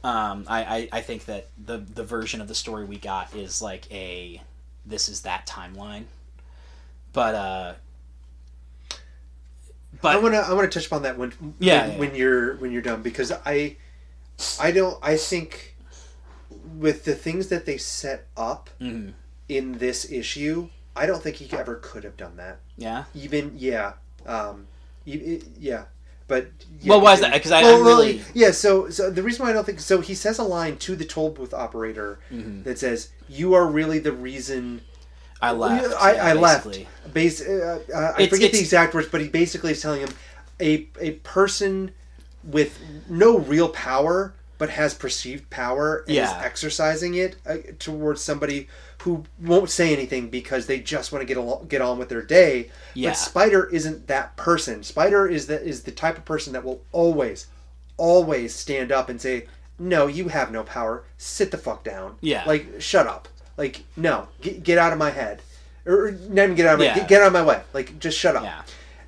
Um, I, I, I think that the the version of the story we got is like a this is that timeline, but uh, but I want to I want to touch upon that when Yeah, when, yeah. when you're when you're done because I I don't I think with the things that they set up mhm, in this issue I don't think he ever could have done that yeah. even yeah um yeah but yeah, Well, why is that? didn't. 'Cause I- well, I'm really- yeah so so the reason why I don't think so he says a line to the toll booth operator Mhm. that says you are really the reason I left. I, yeah, I left. basically. Uh, uh, I It's- forget the exact words, but he basically is telling him a a person with no real power but has perceived power and is exercising it uh, towards somebody who won't say anything because they just want to get along, get on with their day. Yeah. But Spider isn't that person. Spider is the is the type of person that will always always stand up and say, "No, you have no power. Sit the fuck down." Yeah. Like, shut up. Like, no, get, get out of my head, or, or not even get out of my Yeah. get, get out of my way. Like, just shut up. Yeah.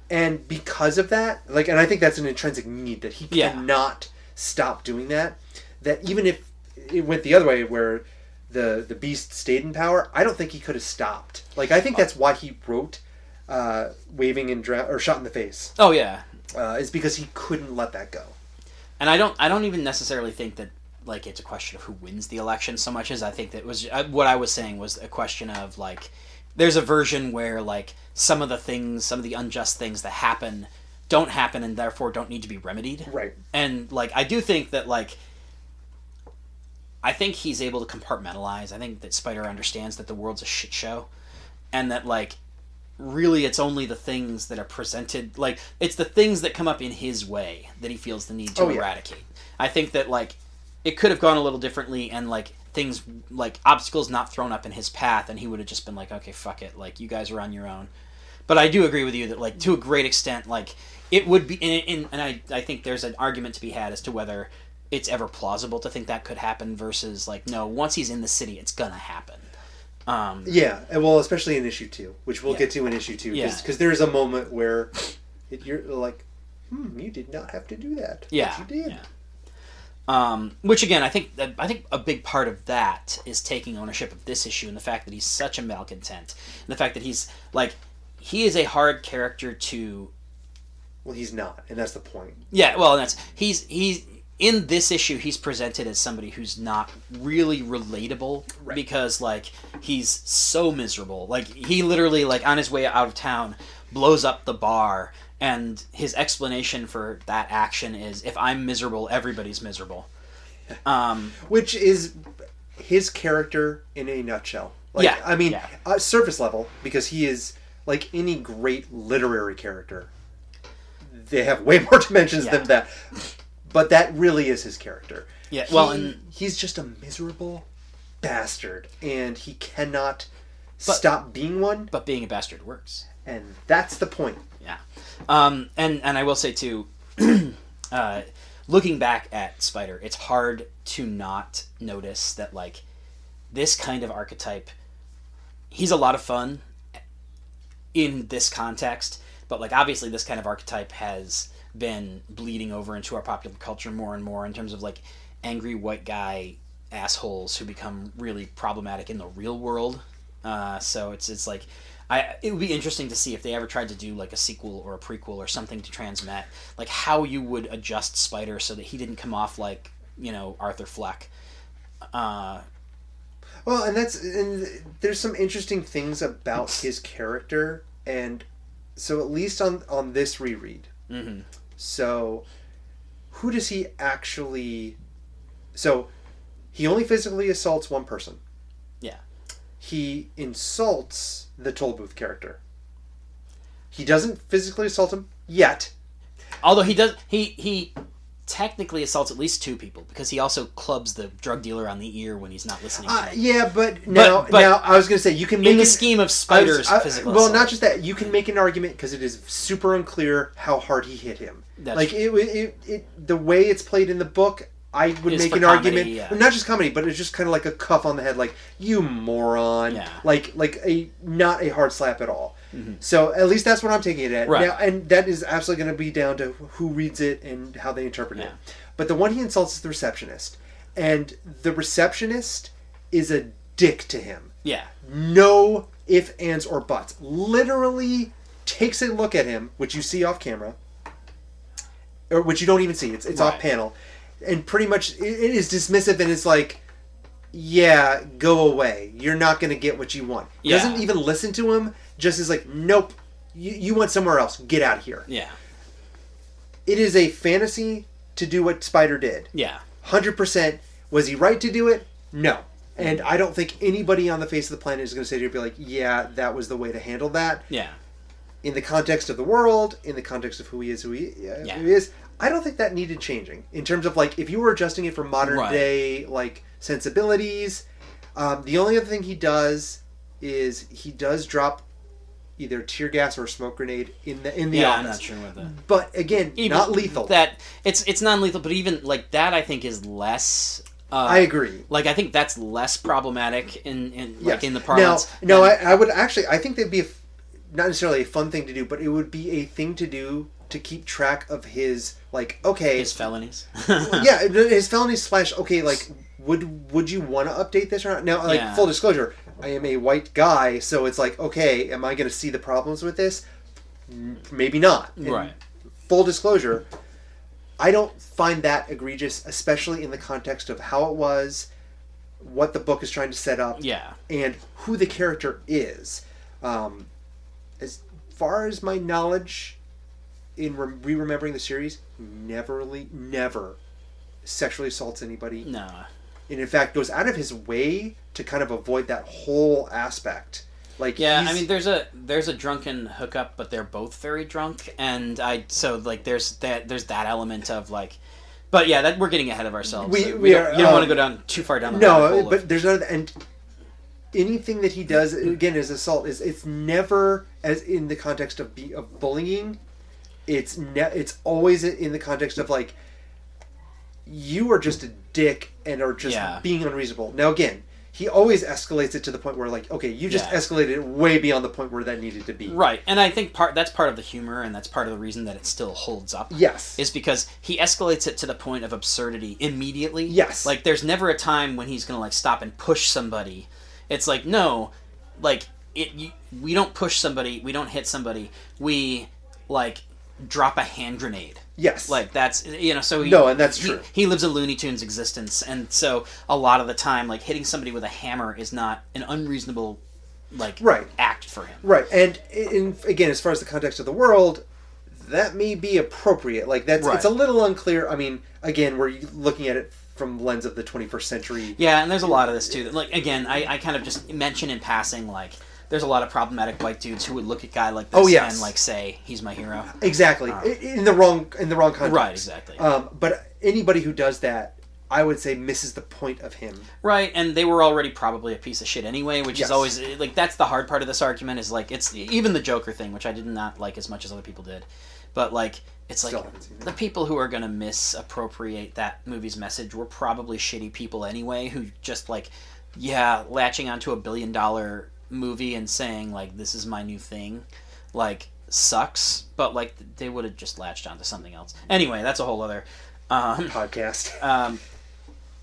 And because of that, like, and I think that's an intrinsic need that he Yeah. cannot stop doing that. That even if it went the other way, where the the beast stayed in power, I don't think he could have stopped. Like, I think that's why he wrote uh, "Waving and Drown" or "Shot in the Face," Oh yeah. uh, is because he couldn't let that go. And I don't I don't even necessarily think that like it's a question of who wins the election so much as I think that was uh, what I was saying was a question of like there's a version where like some of the things some of the unjust things that happen don't happen and therefore don't need to be remedied. Right. And like I do think that like I think he's able to compartmentalize. I think that Spider understands that the world's a shit show and that like really it's only the things that are presented like it's the things that come up in his way that he feels the need to Oh, yeah. eradicate. I think that like it could have gone a little differently and like things like obstacles not thrown up in his path and he would have just been like okay fuck it like you guys are on your own but i do agree with you that like to a great extent like it would be and, and, and I, I think there's an argument to be had as to whether it's ever plausible to think that could happen versus like no once he's in the city it's gonna happen um Yeah, and well, especially in issue two, which we'll Yeah. get to in issue two, Yeah. because there is a moment where it, you're like, "Hmm, you did not have to do that." but Yeah, you did. yeah. Um, which again, I think that I think a big part of that is taking ownership of this issue and the fact that he's such a malcontent, and the fact that he's like he is a hard character to Well, he's not, and that's the point. yeah. Well, that's he's he's in this issue he's presented as somebody who's not really relatable Right. because like he's so miserable. Like he literally like on his way out of town blows up the bar and his explanation for that action is if I'm miserable everybody's miserable. Um Which is his character in a nutshell. Like, Yeah, I mean, yeah. uh, surface level, because he is like any great literary character. They have way more dimensions Yeah. than that, but that really is his character. Yeah, He- well, and- he's just a miserable bastard, and he cannot But- stop being one. but being a bastard works. And that's the point. Yeah. Um, and and I will say too, uh, looking back at Spider, it's hard to not notice that like this kind of archetype, he's a lot of fun in this context, but like obviously this kind of archetype has been bleeding over into our popular culture more and more in terms of like angry white guy assholes who become really problematic in the real world. Uh, so it's it's like I it would be interesting to see if they ever tried to do like a sequel or a prequel or something to Transmet like how you would adjust Spider so that he didn't come off like you know Arthur Fleck. Uh, Well, and that's and there's some interesting things about his character, and so at least on on this reread, mhm. So who does he actually? So he only physically assaults one person. Yeah. He insults the Tollbooth character. He doesn't physically assault him yet. Although he does he he technically assaults at least two people because he also clubs the drug dealer on the ear when he's not listening to Uh, yeah, but now, but- now I was going to say you can make In the an- scheme of I was- Spider's I- well, assault. not just that. You can make an argument because it is super unclear how hard he hit him. That's like it, it, it, the way it's played in the book, I would make an comedy, argument. yeah. Not just comedy, but it's just kind of like a cuff on the head, like you moron. Yeah. Like like a not a hard slap at all. Mm-hmm. So at least that's what I'm taking it at. Right. Now, and that is absolutely going to be down to who reads it and how they interpret it. But the one he insults is the receptionist, and the receptionist is a dick to him Yeah. no if, ands, or buts. Literally takes a look at him, which you see off camera, or which you don't even see. It's it's off panel, and pretty much it, it is dismissive and it's like, yeah, go away. You're not going to get what you want. Yeah. Doesn't even listen to him. Just is like, nope. You, you want somewhere else. Get out of here. Yeah. It is a fantasy to do what Spider did. Yeah. Hundred percent. Was he right to do it? No. And I don't think anybody on the face of the planet is going to say to you, be like, yeah, that was the way to handle that. Yeah. In the context of the world, in the context of who he is, who he, uh, Yeah. who he is, I don't think that needed changing. In terms of like, if you were adjusting it for modern Right. day like sensibilities, um, the only other thing he does is he does drop either tear gas or smoke grenade in the in the yeah, I'm not sure what that. But again, Even not lethal. That it's it's non lethal, but even like that, I think is less. Uh, I agree. Like I think that's less problematic in in like Yes. in the parlance. Now, no, I, I would actually. I think that'd be a, not necessarily a fun thing to do, but it would be a thing to do to keep track of his like. Okay, his felonies. yeah, his felonies slash. Okay, like would would you want to update this or not? Now, like Yeah. full disclosure, I am a white guy, so it's like, okay, am I going to see the problems with this? Maybe not. And Right. Full disclosure, I don't find that egregious, especially in the context of how it was, what the book is trying to set up, yeah. and who the character is. Um, as far as my knowledge, in re remembering the series, never, le- never sexually assaults anybody, No. and in fact goes out of his way to kind of avoid that whole aspect. Like, Yeah, I mean, there's a there's a drunken hookup, but they're both very drunk, and I so like there's that there's that element of like, but yeah, that we're getting ahead of ourselves. We- Uh, we don't, you don't want to um, go down too far down the no, but of- there's that, and anything that he does again is assault is it's never as in the context of be, of bullying. It's ne- it's always in the context of like you are just a dick and are just Yeah. being unreasonable. Now again, he always escalates it to the point where like okay, you just Yeah. escalated it way beyond the point where that needed to be. right, and I think part that's part of the humor, and that's part of the reason that it still holds up. Yes. is because he escalates it to the point of absurdity immediately. Yes. Like there's never a time when he's gonna like stop and push somebody. It's like no, like it. You, we don't push somebody. We don't hit somebody. We like drop a hand grenade. Yes. Like that's you know so he, No, and that's he- true. He, lives a Looney Tunes existence, and so a lot of the time, like hitting somebody with a hammer is not an unreasonable like Right. act for him. Right, and in, again, as far as the context of the world, that may be appropriate. Like that's Right. it's a little unclear. I mean, again, we're looking at it from the lens of the 21st century. Yeah, and there's a lot of this too. Like again, I, I kind of just mention in passing like there's a lot of problematic white dudes who would look at guy like this Oh, yes. and like say he's my hero. Exactly, I- in the wrong in the wrong context. Right, exactly. Um, but anybody who does that, I would say, misses the point of him. Right, and they were already probably a piece of shit anyway, which Yes. is always like that's the hard part of this argument is like it's even the Joker thing, which I did not like as much as other people did, but like it's Still like haven't seen it. the people who are gonna misappropriate that movie's message were probably shitty people anyway, who just like yeah, latching onto a billion dollar movie and saying like this is my new thing, like sucks, but like they would have just latched onto something else. Anyway, that's a whole other. Um, Podcast. um,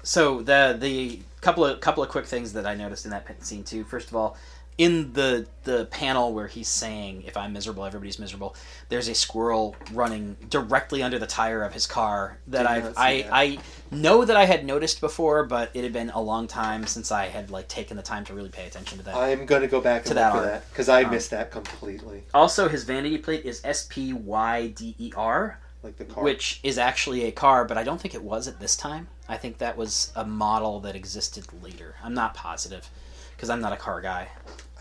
so the the couple of couple of quick things that I noticed in that scene too. First of all, in the the panel where he's saying, "If I'm miserable, everybody's miserable," there's a squirrel running directly under the tire of his car that I've I that. I know that I had noticed before, but it had been a long time since I had like taken the time to really pay attention to that. I'm going to go back To that look for art. that because I Um, missed that completely. also, his vanity plate is S P Y D E R. Like the car. which is actually a car, but I don't think it was at this time. I think that was a model that existed later. I'm not positive because I'm not a car guy.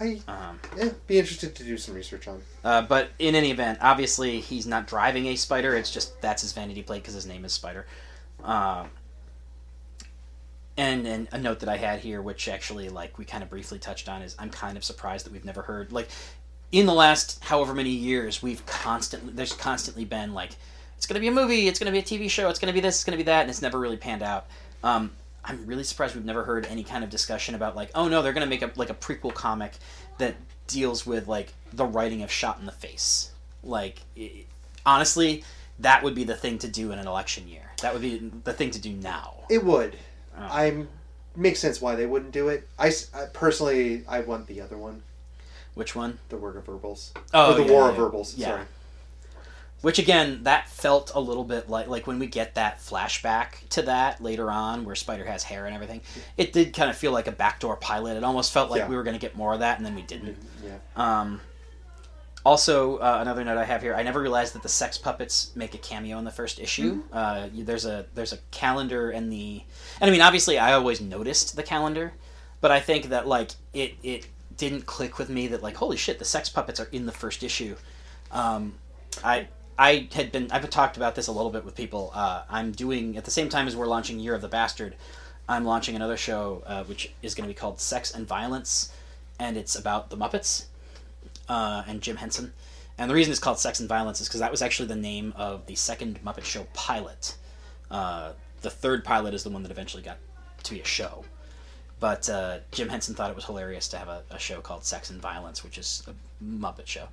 I Um, eh, be interested to do some research on. uh, but in any event, obviously he's not driving a Spider. It's just that's his vanity plate because his name is Spider. Um, and and a note that I had here, which actually like we kind of briefly touched on, is I'm kind of surprised that we've never heard like in the last however many years we've constantly there's constantly been like it's going to be a movie, it's going to be a TV show, it's going to be this, it's going to be that, and it's never really panned out. Um, I'm really surprised we've never heard any kind of discussion about like, oh no, they're going to make a like a prequel comic that deals with like the writing of shot in the face. Like, i honestly, that would be the thing to do in an election year. That would be the thing to do now. It would. Oh. I'm makes sense why they wouldn't do it. I personally, I want the other one, Which one? the Word of Verbals, Oh, or the yeah, War yeah, of Verbals. yeah. Sorry. Which again, that felt a little bit like like when we get that flashback to that later on, where Spider has hair and everything. It did kind of feel like a backdoor pilot. It almost felt like Yeah. we were going to get more of that, and then we didn't. Yeah. Um, also, uh, another note I have here: I never realized that the Sex Puppets make a cameo in the first issue. Uh, there's a there's a calendar and the, and I mean, obviously, I always noticed the calendar, but I think that like it it didn't click with me that like holy shit, the Sex Puppets are in the first issue. Um, I I had been I've talked about this a little bit with people. Uh, I'm doing at the same time as we're launching Year of the Bastard. I'm launching another show uh, which is going to be called Sex and Violence, and it's about the Muppets. uh, and Jim Henson. And the reason it's called Sex and Violence is because that was actually the name of the second Muppet Show pilot. Uh, the third pilot is the one that eventually got to be a show. But uh, Jim Henson thought it was hilarious to have a, a, show called Sex and Violence, which is a Muppet show.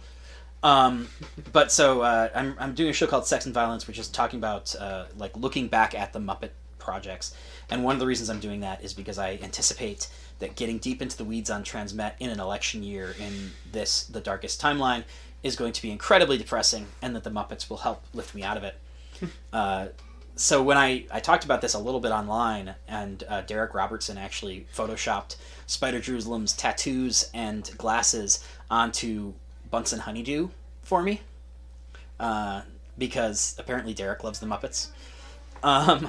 Um, but so uh, I'm, I'm doing a show called Sex and Violence, which is talking about uh, like looking back at the Muppet projects. And one of the reasons I'm doing that is because I anticipate that getting deep into the weeds on Transmet in an election year in this the darkest timeline is going to be incredibly depressing, and that the Muppets will help lift me out of it. uh, so when I, I talked about this a little bit online, and uh, Darick Robertson actually photoshopped Spider Jerusalem's tattoos and glasses onto Bunsen Honeydew for me, uh, because apparently Darick loves the Muppets. Um,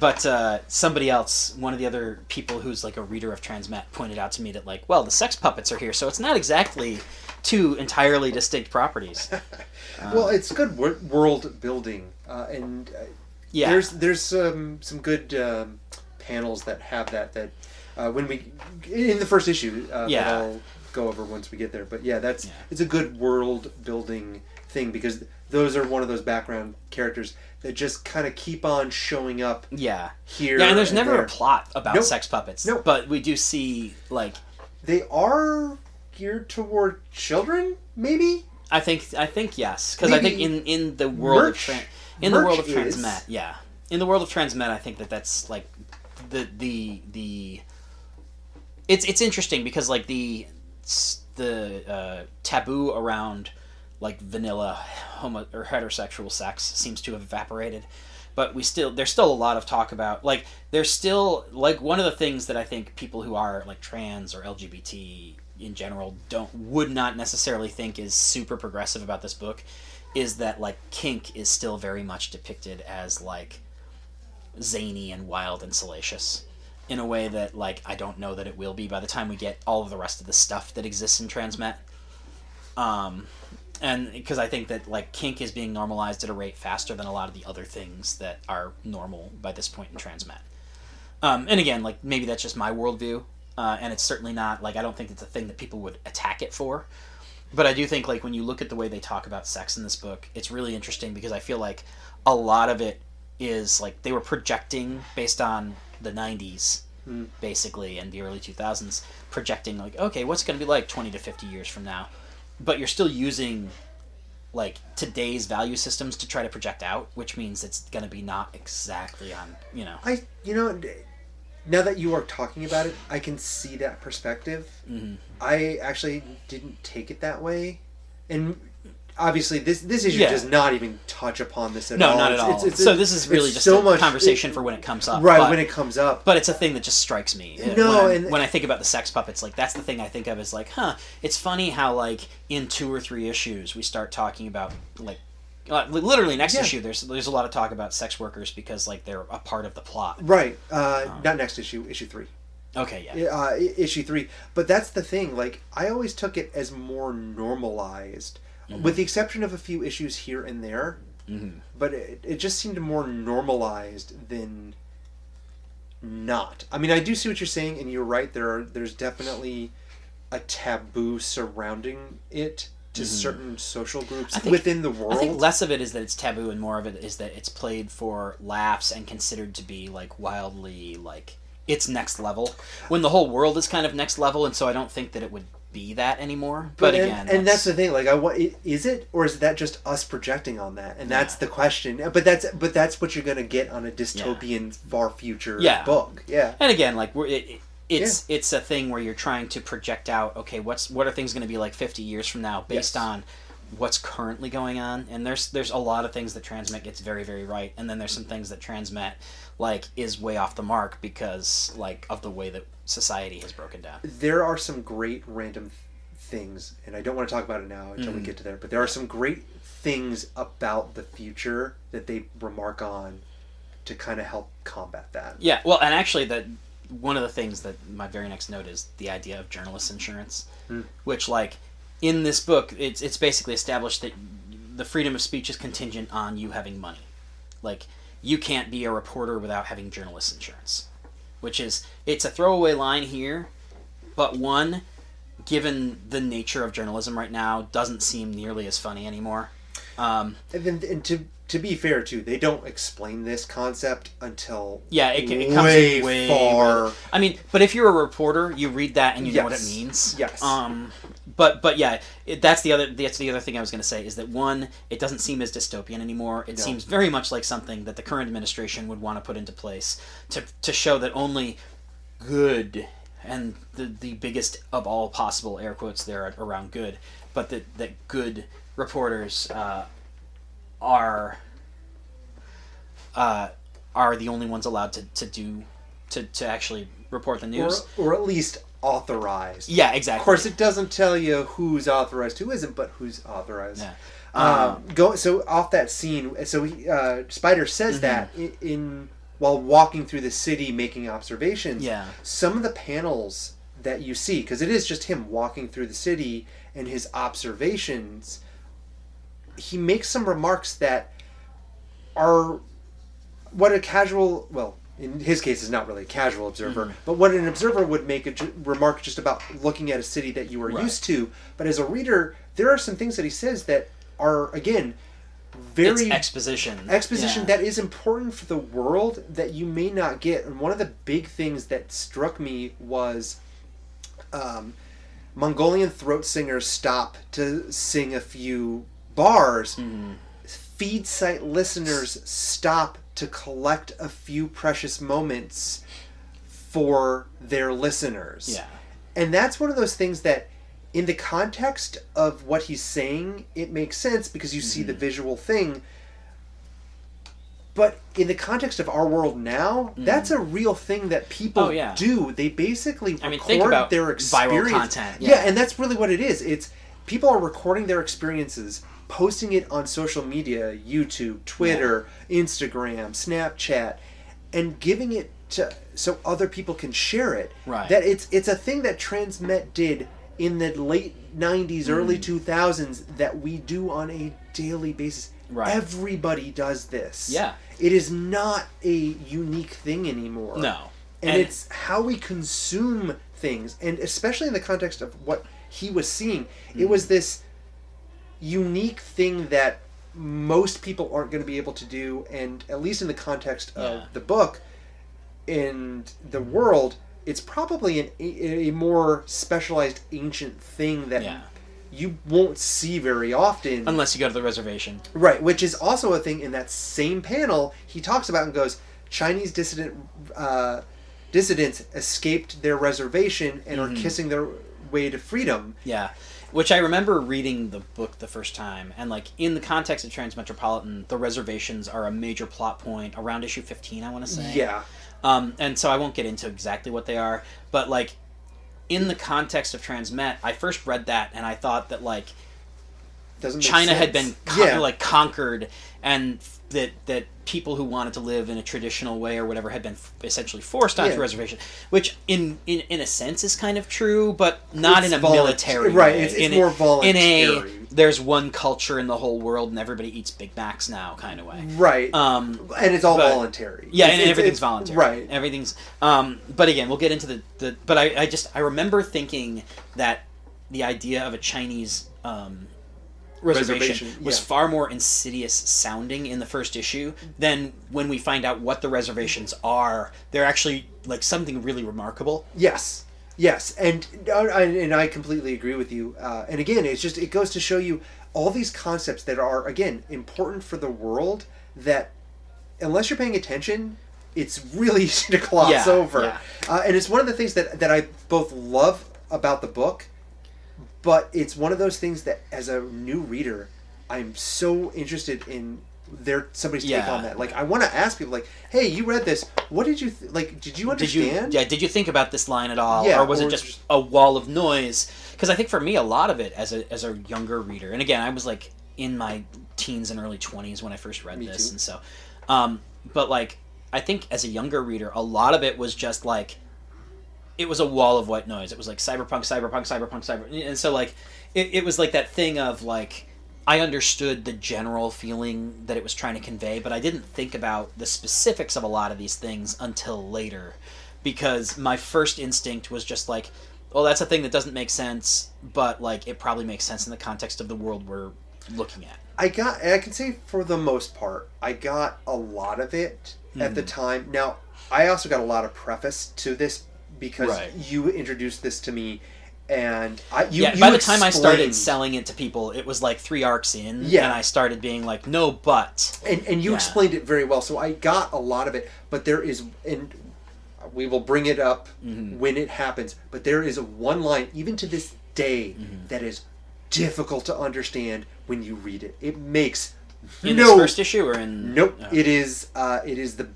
but uh, somebody else, one of the other people who's like a reader of Transmet, pointed out to me that like, well, the sex puppets are here, so it's not exactly two entirely distinct properties. well, it's good wor- world building, uh, and uh, yeah, there's there's some some good um, panels that have that that uh, when we in the first issue. Uh, Yeah. Go over once we get there, but yeah, that's Yeah. it's a good world building thing because those are one of those background characters that just kind of keep on showing up yeah, here. yeah. And there's never there. a plot about Nope. sex puppets, Nope. but we do see like They are geared toward children, maybe. I think I think yes, because I think in in the world merch- of tran in the world of. Transmet, yeah, in the world of Transmet, I think that that's like the the the it's it's interesting because like the the uh, taboo around like vanilla homo or heterosexual sex seems to have evaporated. But we still there's still a lot of talk about like there's still like one of the things that I think people who are like trans or LGBT in general don't would not necessarily think is super progressive about this book is that like kink is still very much depicted as like zany and wild and salacious in a way that like I don't know that it will be by the time we get all of the rest of the stuff that exists in Transmet. Um, and because I think that like kink is being normalized at a rate faster than a lot of the other things that are normal by this point in Transmet. Um, and again, like maybe that's just my worldview, uh, and it's certainly not like I don't think it's a thing that people would attack it for. But I do think like when you look at the way they talk about sex in this book, it's really interesting because I feel like a lot of it is like they were projecting based on the 90s basically and the early 2000s projecting like okay what's going to be like 20 to 50 years from now but you're still using like today's value systems to try to project out which means it's going to be not exactly on you know I, you know, now that you are talking about it, I can see that perspective. Mhm. I actually didn't take it that way, and obviously this this issue Yeah. does not even touch upon this at no all. not at all it's- it's- so this is really just so a much- conversation for when it comes up right but, when it comes up. but it's a thing that just strikes me Uh, No, when, and- when I think about the sex puppets like that's the thing i think of is like huh it's funny how like in two or three issues we start talking about like uh, literally next Yeah. issue there's there's a lot of talk about sex workers because like they're a part of the plot Right, uh, Um, not next issue, issue three. okay yeah uh, issue three. But that's the thing. Like I always took it as more normalized, Mm-hmm. with the exception of a few issues here and there. Mhm. But it, it just seemed more normalized than not. I mean, I do see what you're saying, and you're right. There are there's definitely a taboo surrounding it to certain social groups Mm-hmm. Think- within the world. I think less of it is that it's taboo, and more of it is that it's played for laughs and considered to be like wildly like it's next level. When the whole world is kind of next level, and so I don't think that it would be that anymore. But, and, again, and that's the thing. Like, I want is it or is that just us projecting on that? And that's Yeah. the question. But that's but that's what you're gonna get on a dystopian far future Yeah. book. Yeah. and again, like we're it, it, it's it's a thing where you're trying to project out. Okay, what's what are things going to be like 50 years from now based Yes. on what's currently going on and there's there's a lot of things that Transmet gets very very right and then there's some things that Transmet like is way off the mark because like of the way that society has broken down There are some great random things, and I don't want to talk about it now until we Mhm. get to there. But there are some great things about the future that they remark on to kind of help combat that. Yeah, well, and actually, that one of the things that my very next note is the idea of journalist insurance, Hmm. which, like, in this book, it's it's basically established that the freedom of speech is contingent on you having money. Like, you can't be a reporter without having journalist insurance, which is it's a throwaway line here, but one given the nature of journalism right now, doesn't seem nearly as funny anymore. Um, And then, and to to be fair too, they don't explain this concept until yeah, it, it comes way, way far. I mean, but if you're a reporter, you read that and you know what it means. Yes. Um, but but yeah, it, that's the other that's the other thing I was going to say is that one, it doesn't seem as dystopian anymore. It No. seems very much like something that the current administration would want to put into place to to show that only good and the the biggest of all possible air quotes there around good, but that that good reporters uh, are uh, are the only ones allowed to, to do to, to actually report the or, news. or at least authorized. yeah, exactly. Of course, it doesn't tell you who's authorized, who isn't, but who's authorized. Yeah. Um, go so off that scene. So he, uh, Spider says Mm-hmm. that in, in while walking through the city making observations. Yeah. Some of the panels that you see, because it is just him walking through the city and his observations, he makes some remarks that are what a casual well in his case is not really a casual observer Mm-hmm. but what an observer would make a ju- remark just about looking at a city that you are Right. used to but as a reader there are some things that he says that are again it's very exposition. exposition Yeah. that is important for the world that you may not get. And one of the big things that struck me was um, Mongolian throat singers stop to sing a few bars. Mm-hmm. Feed site listeners stop to collect a few precious moments for their listeners. Yeah. And that's one of those things that, in the context of what he's saying, it makes sense because you see Mm-hmm. the visual thing. But in the context of our world now, that's a real thing that people. Oh, yeah. do. They basically I mean, record their viral experience. content, Yeah. yeah. and that's really what it is. It's people are recording their experiences, posting it on social media, YouTube, Twitter, Instagram, Snapchat, and giving it to so other people can share it. Right. That it's it's a thing that Transmet did in the late 90s, early Mm. 2000s that we do on a daily basis. Right. Everybody does this. Yeah. It is not a unique thing anymore. No. And, And- it's how we consume things, and especially in the context of what he was seeing, Mm. it was this unique thing that most people aren't going to be able to do, and at least in the context of Yeah. the book and the world, it's probably an, a, a more specialized ancient thing that Yeah. you won't see very often. Unless you go to the reservation. Right, which is also a thing in that same panel he talks about and goes, Chinese dissident uh, dissidents escaped their reservation and Mm-hmm. are kissing their way to freedom. Yeah. Which I remember reading the book the first time, and like in the context of Transmetropolitan, the reservations are a major plot point around issue fifteen. I want to say. Yeah, Um, and so I won't get into exactly what they are, but like in the context of Transmet, I first read that and I thought that like doesn't China had been con- yeah, like conquered, and that that people who wanted to live in a traditional way or whatever had been f- essentially forced onto Yeah. reservation, which in, in in a sense is kind of true, but not It's in a volun- military right, way. it's- it's in more a, In a there's one culture in the whole world and everybody eats Big Macs now kind of way. right, Um, and it's all but- voluntary. yeah, It's- and it's- everything's voluntary. Right, Everything's. Um, but again, we'll get into the, the. But I, I just I remember thinking that the idea of a Chinese um, reservation, Reservation, was yeah. far more insidious sounding in the first issue than when we find out what the reservations are. They're actually like something really remarkable. Yes, yes, and uh, I- and I completely agree with you. Uh, and again, it's just it goes to show you all these concepts that are again important for the world that unless you're paying attention, it's really easy to gloss Yeah, over. yeah. Uh, and it's one of the things that that I both love about the book, but it's one of those things that as a new reader, I'm so interested in their somebody's take on that. Like I want to ask people like, "Hey, you read this? What did you th- like? Did you Did you? understand?" Yeah. Did you think about this line at all, Yeah, or was or it just, just- a wall of noise? Because I think for me, a lot of it as a as a younger reader, and again, I was like in my teens and early twenties when I first read Me this, too. and so, um, but like I think as a younger reader, a lot of it was just like it was a wall of white noise. It was like cyberpunk, cyberpunk, cyberpunk, cyber, and so like it, it was like that thing of like I understood the general feeling that it was trying to convey, but I didn't think about the specifics of a lot of these things until later, because my first instinct was just like well, that's a thing that doesn't make sense, but like it probably makes sense in the context of the world we're looking at. I got, I can say for the most part, I got a lot of it at Hmm. the time. Now, I also got a lot of preface to this because Right. you introduced this to me, and I, you, yeah, you by the time I started selling it to people, it was like three arcs in, Yeah. and I started being like, no, but and and you Yeah. explained it very well. So I got a lot of it, but there is, and we will bring it up Mm-hmm. when it happens. But there is one line, even to this day, Mm-hmm. that is difficult to understand when you read it. It makes in no this first issue or in Nope. Oh. It is. Uh, it is the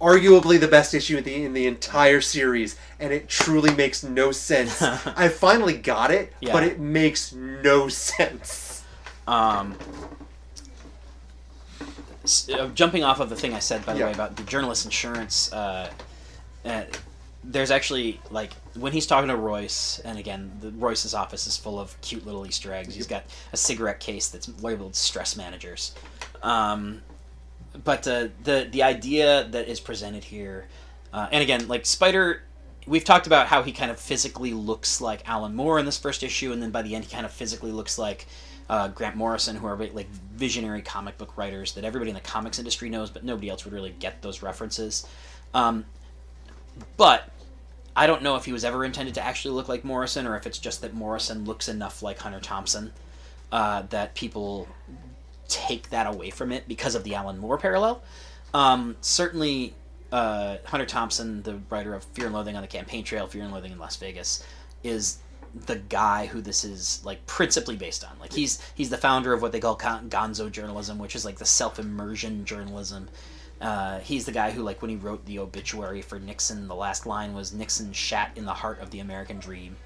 arguably the best issue in the in the entire series, and it truly makes no sense. I finally got it, Yeah. but it makes no sense. Um, s- uh, jumping off of the thing I said, by the Yeah. way, about the journalist insurance, uh, uh, there's actually like when he's talking to Royce, and again, the, Royce's office is full of cute little Easter eggs. He's got a cigarette case that's labeled "stress managers." Um, but uh, the the idea that is presented here, uh, and again, like Spider, we've talked about how he kind of physically looks like Alan Moore in this first issue, and then by the end, he kind of physically looks like uh, Grant Morrison, who are like visionary comic book writers that everybody in the comics industry knows, but nobody else would really get those references. Um, but I don't know if he was ever intended to actually look like Morrison, or if it's just that Morrison looks enough like Hunter Thompson uh, that people take that away from it because of the Alan Moore parallel. Um, certainly, uh, Hunter Thompson, the writer of Fear and Loathing on the Campaign Trail, Fear and Loathing in Las Vegas, is the guy who this is like principally based on. Like he's he's the founder of what they call gon- gonzo journalism, which is like the self immersion journalism. Uh, he's the guy who, like, when he wrote the obituary for Nixon, the last line was "Nixon shat in the heart of the American dream."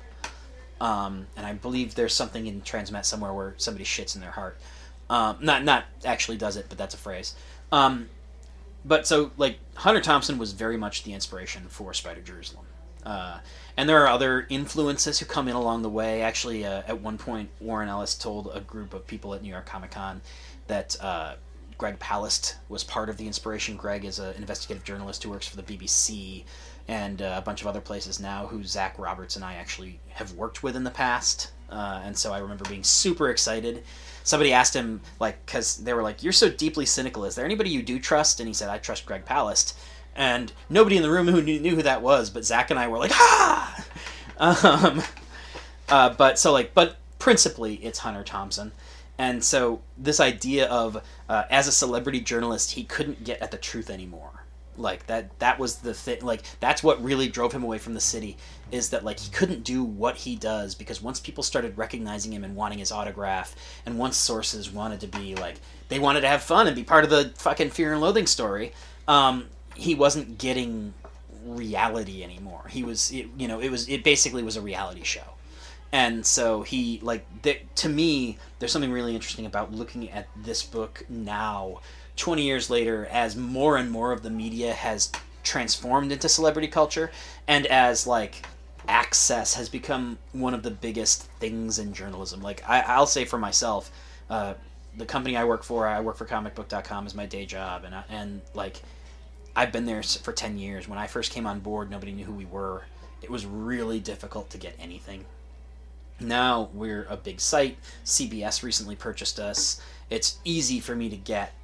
Um, and I believe there's something in Transmet somewhere where somebody shits in their heart. Um, not not actually does it, but that's a phrase. Um, but so like Hunter Thompson was very much the inspiration for Spider Jerusalem. Uh, and there are other influences who come in along the way. Actually, uh, at one point, Warren Ellis told a group of people at New York Comic Con that uh, Greg Palast was part of the inspiration. Greg is an investigative journalist who works for the BBC and uh, a bunch of other places now, who Zach Roberts and I actually have worked with in the past. Uh, and so I remember being super excited. Somebody asked him, like, because they were like, "You're so deeply cynical. Is there anybody you do trust?" And he said, "I trust Greg Palast." And nobody in the room who knew, knew who that was, but Zach and I were like, "Ah!" Um, uh, but so like, but principally, it's Hunter Thompson. And so this idea of uh, as a celebrity journalist, he couldn't get at the truth anymore. Like that that was the thing. Like that's what really drove him away from the city. Is that like he couldn't do what he does because once people started recognizing him and wanting his autograph, and once sources wanted to be like they wanted to have fun and be part of the fucking fear and loathing story, um, he wasn't getting reality anymore. He was, it, you know, it was it basically was a reality show and so he like th- to me there's something really interesting about looking at this book now 20 years later as more and more of the media has transformed into celebrity culture and as like access has become one of the biggest things in journalism like I, i'll say for myself uh, the company i work for i work for comicbook.com is my day job and, I, and like I've been there for 10 years. When I first came on board, nobody knew who we were. It was really difficult to get anything. Now we're a big site. CBS recently purchased us. It's easy for me to get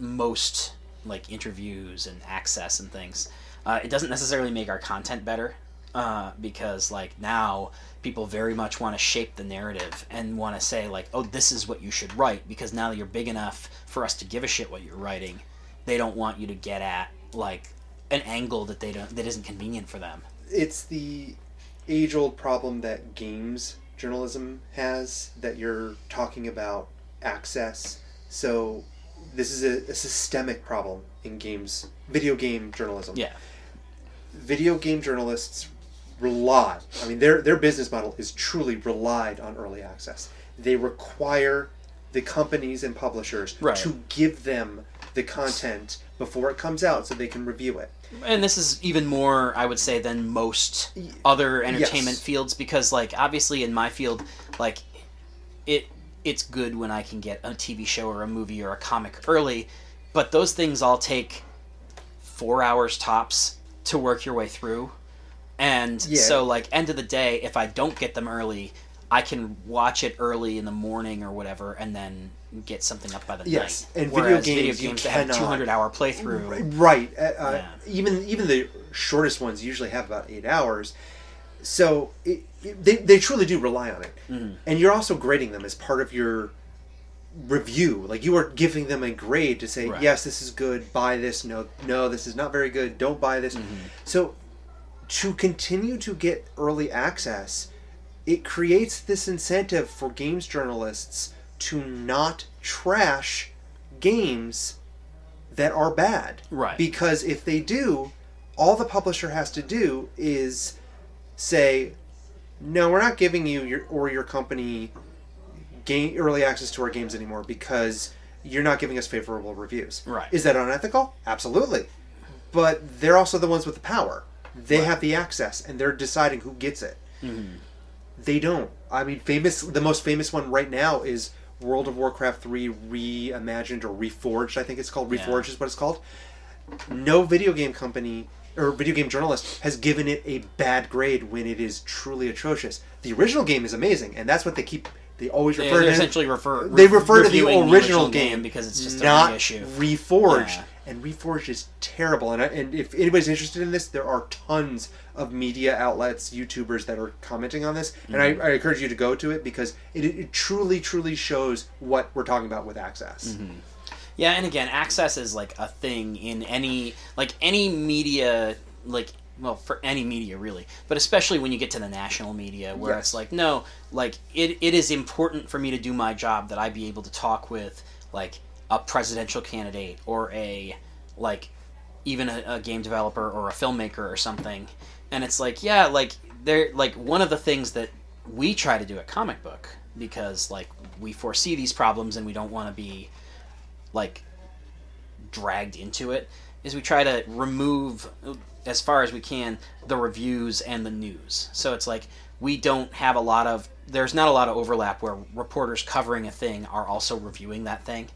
most like interviews and access and things. Uh, it doesn't necessarily make our content better uh, because like now people very much want to shape the narrative and want to say like, oh, this is what you should write because now that you're big enough for us to give a shit what you're writing, they don't want you to get at like an angle that they don't that isn't convenient for them. It's the age old problem that games journalism has that you're talking about access. So this is a, a systemic problem in games, video game journalism. Yeah. Video game journalists rely, I mean, their, their business model is truly relied on early access. They require the companies and publishers Right. to give them the content before it comes out so they can review it. and this is even more i would say than most other entertainment Yes. fields because like obviously in my field like it it's good when i can get a tv show or a movie or a comic early but those things all take four hours tops to work your way through And Yeah. so, like, end of the day, if I don't get them early, I can watch it early in the morning or whatever, and then get something up by the Yes, night. and video games, video you games that have cannot- 200 hour playthrough. Right. Uh, uh, Yeah. Even even the shortest ones usually have about eight hours. So it, it- they they truly do rely on it, Mm-hmm. and you're also grading them as part of your review. Like you are giving them a grade to say, Right. yes, this is good. Buy this. No, no, this is not very good. Don't buy this. Mm-hmm. So to continue to get early access, it creates this incentive for games journalists to not trash games that are bad. Right. Because if they do, all the publisher has to do is say, "No, we're not giving you your or your company game early access to our games anymore because you're not giving us favorable reviews." Right. Is that unethical? Absolutely. But they're also the ones with the power. They have the access and they're deciding who gets it. Mm-hmm. They don't. I mean, famous. The most famous one right now is World of Warcraft three reimagined or reforged. I think it's called Yeah. reforged is what it's called. No video game company or video game journalist has given it a bad grade when it is truly atrocious. The original game is amazing, and that's what they keep. They always refer they to. essentially refer. they refer to the reviewing original, game, because it's just not a reforged. Yeah. And reforged is terrible. And I, and if anybody's interested in this, there are tons of media outlets, YouTubers that are commenting on this, and Mm-hmm. I, I encourage you to go to it because it, it truly, truly shows what we're talking about with access. Mm-hmm. Yeah, and again, access is like a thing in any like any media like well for any media really, but especially when you get to the national media where Yes. it's like no, like it, it is important for me to do my job that I be able to talk with like a presidential candidate or a like even a, a game developer or a filmmaker or something. And it's like yeah like they're like one of the things that we try to do at comic book because like we foresee these problems and we don't want to be like dragged into it is we try to remove as far as we can the reviews and the news. So it's like we don't have a lot of there's not a lot of overlap where reporters covering a thing are also reviewing that thing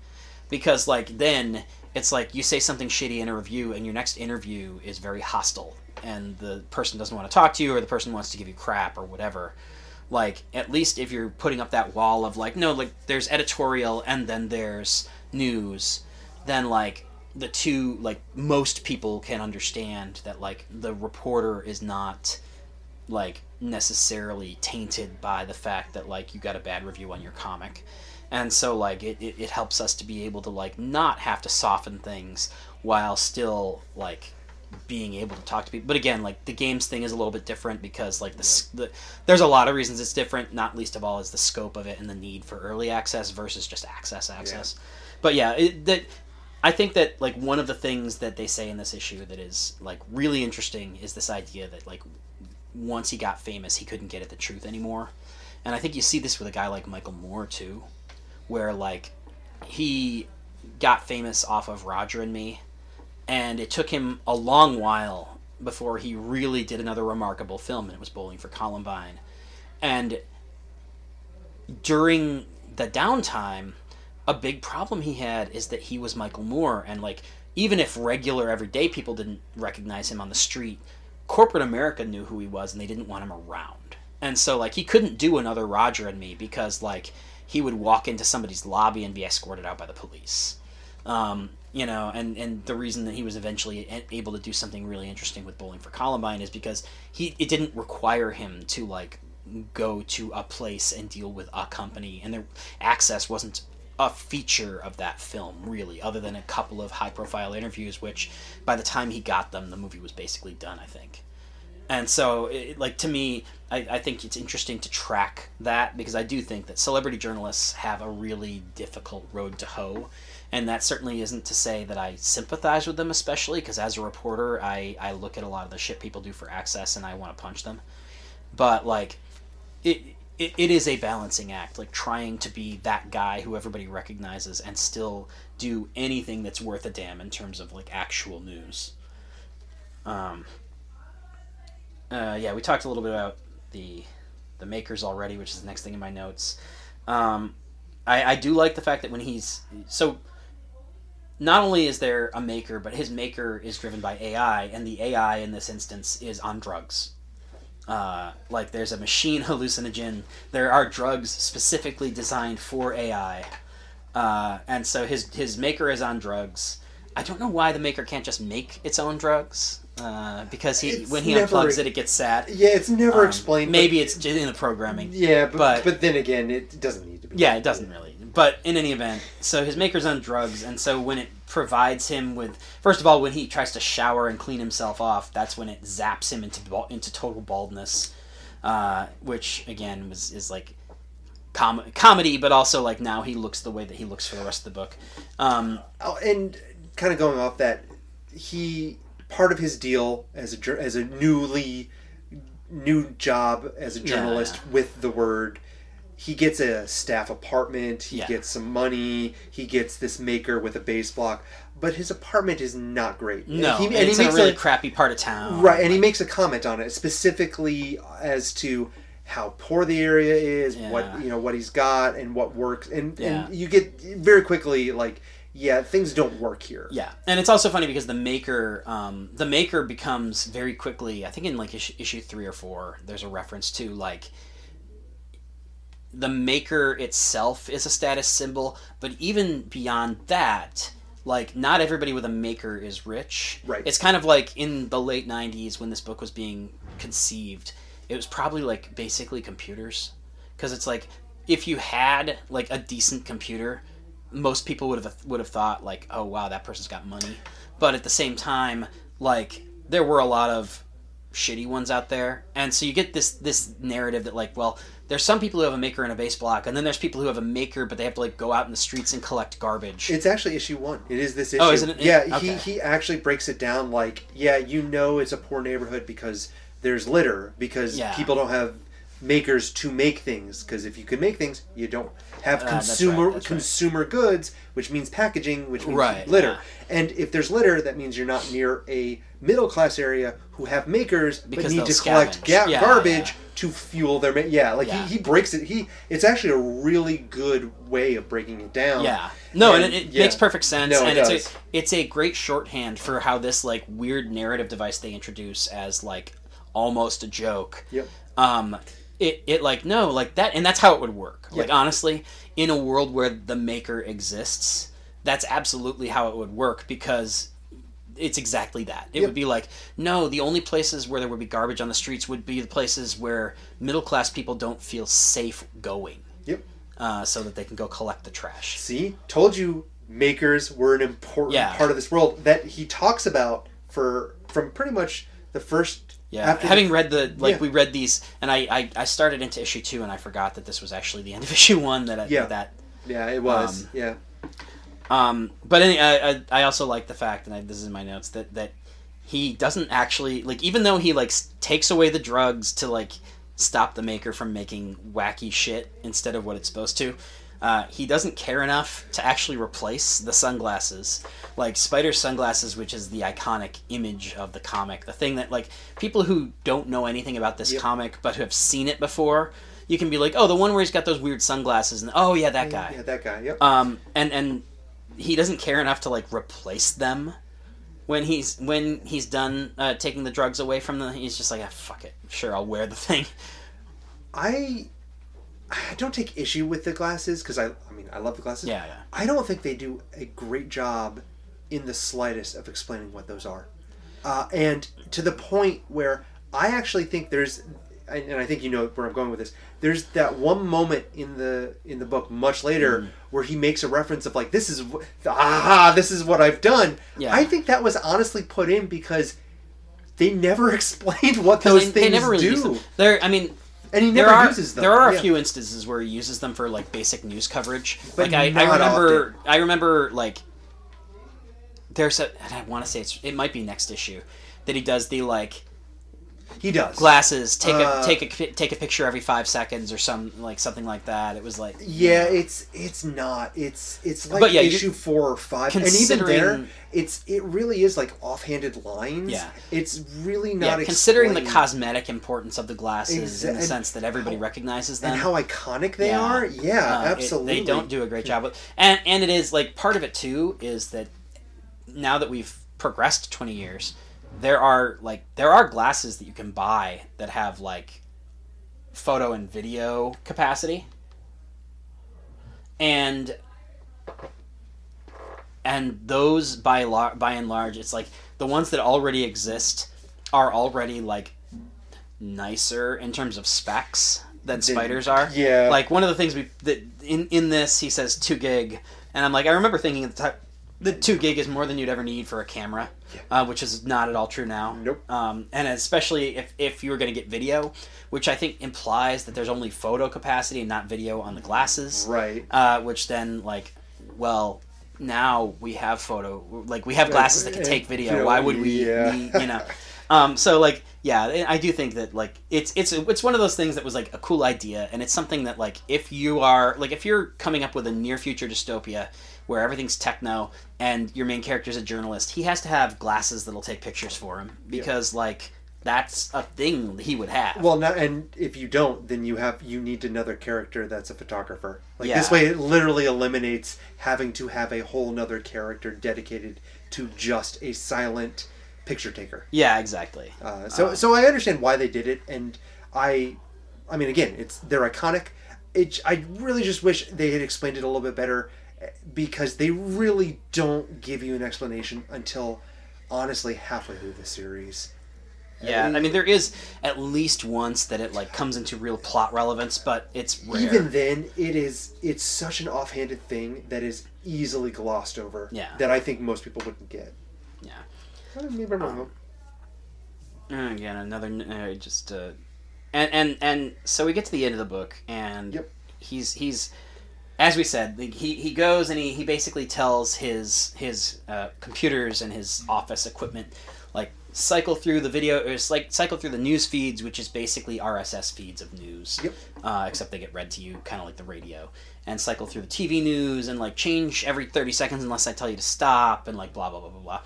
because like then it's like you say something shitty in a review and your next interview is very hostile. And the person doesn't want to talk to you or the person wants to give you crap or whatever. Like at least if you're putting up that wall of like no like there's editorial and then there's news then like the two like most people can understand that like the reporter is not like necessarily tainted by the fact that like you got a bad review on your comic and so like it, it, it helps us to be able to like not have to soften things while still like being able to talk to people. But again like the games thing is a little bit different because like the, the there's a lot of reasons it's different not least of all is the scope of it and the need for early access versus just access access. But yeah it, that i think that like one of the things that they say in this issue that is like really interesting is this idea that like once he got famous he couldn't get at the truth anymore. And i think you see this with a guy like michael moore too where like he got famous off of roger and me and it took him a long while before he really did another remarkable film and it was bowling for columbine. And during the downtime a big problem he had is that he was michael moore and like even if regular everyday people didn't recognize him on the street corporate america knew who he was and they didn't want him around. And so like he couldn't do another roger and me because like he would walk into somebody's lobby and be escorted out by the police um, you know, and, and the reason that he was eventually able to do something really interesting with Bowling for Columbine is because he it didn't require him to like go to a place and deal with a company, and their access wasn't a feature of that film really, other than a couple of high profile interviews, which by the time he got them, the movie was basically done, I think. And so, it, like to me, I, I think it's interesting to track that because I do think that celebrity journalists have a really difficult road to hoe, and that certainly isn't to say that I sympathize with them, especially because as a reporter, I I look at a lot of the shit people do for access and I want to punch them. But like, it, it it is a balancing act, like trying to be that guy who everybody recognizes and still do anything that's worth a damn in terms of like actual news. Um, uh, yeah, we talked a little bit about the the makers already, which is the next thing in my notes. Um, I, I do like the fact that when he's so. Not only is there a maker, but his maker is driven by AI, and the AI in this instance is on drugs. uh, like there's a machine hallucinogen. There are drugs specifically designed for AI, uh, and so his his maker is on drugs. I don't know why the maker can't just make its own drugs. Uh, because he It's when he never- unplugs it, it gets sad. Yeah, it's never Um, explained. but- Maybe it's in the programming. yeah, but, but- but then again, it doesn't need to be. Yeah, it doesn't really. But in any event, so his maker's on drugs, and so when it provides him with, first of all, when he tries to shower and clean himself off, that's when it zaps him into into total baldness, uh, which again was is like com- comedy, but also like now he looks the way that he looks for the rest of the book. Um, Oh, and kind of going off that, he part of his deal as a as a newly new job as a journalist yeah. with the word. He gets a staff apartment. He Yeah. gets some money. He gets this maker with a base block, but his apartment is not great. no, and he, and he in a makes really a, crappy part of town. right, and he makes a comment on it specifically as to how poor the area is, Yeah. what you know, what he's got, and what works, and and you get very quickly like, yeah, things don't work here. Yeah, and it's also funny because the maker, um, the maker becomes very quickly. I think in like issue, issue three or four, there's a reference to like the maker itself is a status symbol, but even beyond that, like not everybody with a maker is rich. Right. It's kind of like in the late '90s when this book was being conceived. It was probably like basically computers, because it's like if you had like a decent computer, most people would have would have thought like, oh wow, that person's got money. But at the same time, like there were a lot of shitty ones out there, and so you get this this narrative that like, well, there's some people who have a maker and a base block, and then there's people who have a maker, but they have to like go out in the streets and collect garbage. It's actually issue one. It is this oh, issue. Oh, isn't it? Yeah, Okay. he he actually breaks it down like, yeah, you know, it's a poor neighborhood because there's litter because Yeah. people don't have makers to make things because if you can make things, you don't have Uh, consumer right, that's right. consumer goods, which means packaging, which means Right, litter. yeah. And if there's litter, that means you're not near a middle class area who have makers Because but need to collect ga- Yeah, garbage yeah. to fuel their ma- yeah. Like. He, he breaks it. He it's actually a really good way of breaking it down. Yeah. No, and, And, it, it makes perfect sense, No, it and it's does. a it's a great shorthand for how this like weird narrative device they introduce as like almost a joke. Yep. Um, it it like no like that, and that's how it would work. Like honestly, in a world where the maker exists, that's absolutely how it would work because it's exactly that. It Yep. would be like, no, the only places where there would be garbage on the streets would be the places where middle class people don't feel safe going, Yep. uh, so that they can go collect the trash. See, told you makers were an important Yeah. part of this world that he talks about for from pretty much the first. Yeah, after having the, read the like Yeah. we read these, and I, I I started into issue two, and I forgot that this was actually the end of issue one. That I, Yeah. that yeah, it was um, yeah. um, but any, I, I I also like the fact, and I, this is in my notes that that he doesn't actually like even though he like takes away the drugs to like stop the maker from making wacky shit instead of what it's supposed to. Uh, he doesn't care enough to actually replace the sunglasses, like Spider's sunglasses, which is the iconic image of the comic. The thing that like people who don't know anything about this Yep. comic but who have seen it before, you can be like, oh, the one where he's got those weird sunglasses, and oh yeah, that guy. Yeah, that guy. Yep. Um, and and he doesn't care enough to like replace them when he's when he's done uh, taking the drugs away from them. He's just like, ah, fuck it, sure, I'll wear the thing. I I don't take issue with the glasses because I I mean I love the glasses. Yeah, yeah. I don't think they do a great job in the slightest of explaining what those are, uh, and to the point where I actually think there's, and I think you know where I'm going with this. There's that one moment in the in the book much later Mm. where he makes a reference of like this is aha this is what I've done. Yeah. I think that was honestly put in because they never explained what those they, things they never really do. There, I mean, and he there never are uses them. there are a Yeah. few instances where he uses them for like basic news coverage. But like I, I remember, I remember like there's a, and I want to say it's it might be next issue that he does the like He does. glasses take Uh, a take a take a picture every five seconds or some like something like that. It was like Yeah, it's it's not. It's it's like But yeah, issue four or five, and even there, it's it really is like offhanded lines. Yeah. it's really yeah, not. considering the cosmetic importance of the glasses Exa- in the sense that everybody how- recognizes them and how iconic they Yeah. are. Yeah, Uh, it- absolutely. they don't do a great job with, and and it is like part of it too is that now that we've progressed twenty years, there are like there are glasses that you can buy that have like photo and video capacity. And and those by lar- by and large it's like the ones that already exist are already like nicer in terms of specs than spiders are. yeah. like one of the things we that in in this he says 2 gig. And i'm like i remember thinking at the time that 2 gig is more than you'd ever need for a camera uh, which is not at all true now Nope. um, and especially if, if you were going to get video which i think implies that there's only photo capacity and not video on the glasses right. uh, which then like well now we have photo like we have glasses that can take video Video, why would we yeah. need, you know um, so like yeah i do think that like it's it's it's one of those things that was like a cool idea and it's something that like if you are like if you're coming up with a near future dystopia where everything's techno and your main character is a journalist he has to have glasses that'll take pictures for him because like that's a thing he would have Well, now and if you don't, then you have you need another character that's a photographer. Like Yeah. this way, it literally eliminates having to have a whole nother character dedicated to just a silent picture taker. yeah exactly Uh, so so I understand why they did it, and I, I mean, again, it's they're iconic. It, I really just wish they had explained it a little bit better, because they really don't give you an explanation until, honestly, halfway through the series. Yeah, I mean there is at least once that it like comes into real plot relevance, but it's rare. Even then, it is it's such an offhanded thing that is easily glossed over. Yeah. That I think most people wouldn't get. yeah. Maybe I'm wrong. Uh, Again, another uh, just uh, and and and so we get to the end of the book, and Yep. he's he's as we said, he he goes and he he basically tells his his uh, computers and his office equipment like cycle through the video or it's like cycle through the news feeds which is basically rss feeds of news Yep. uh, except they get read to you kind of like the radio and cycle through the tv news and like change every 30 seconds unless i tell you to stop and like blah blah blah blah blah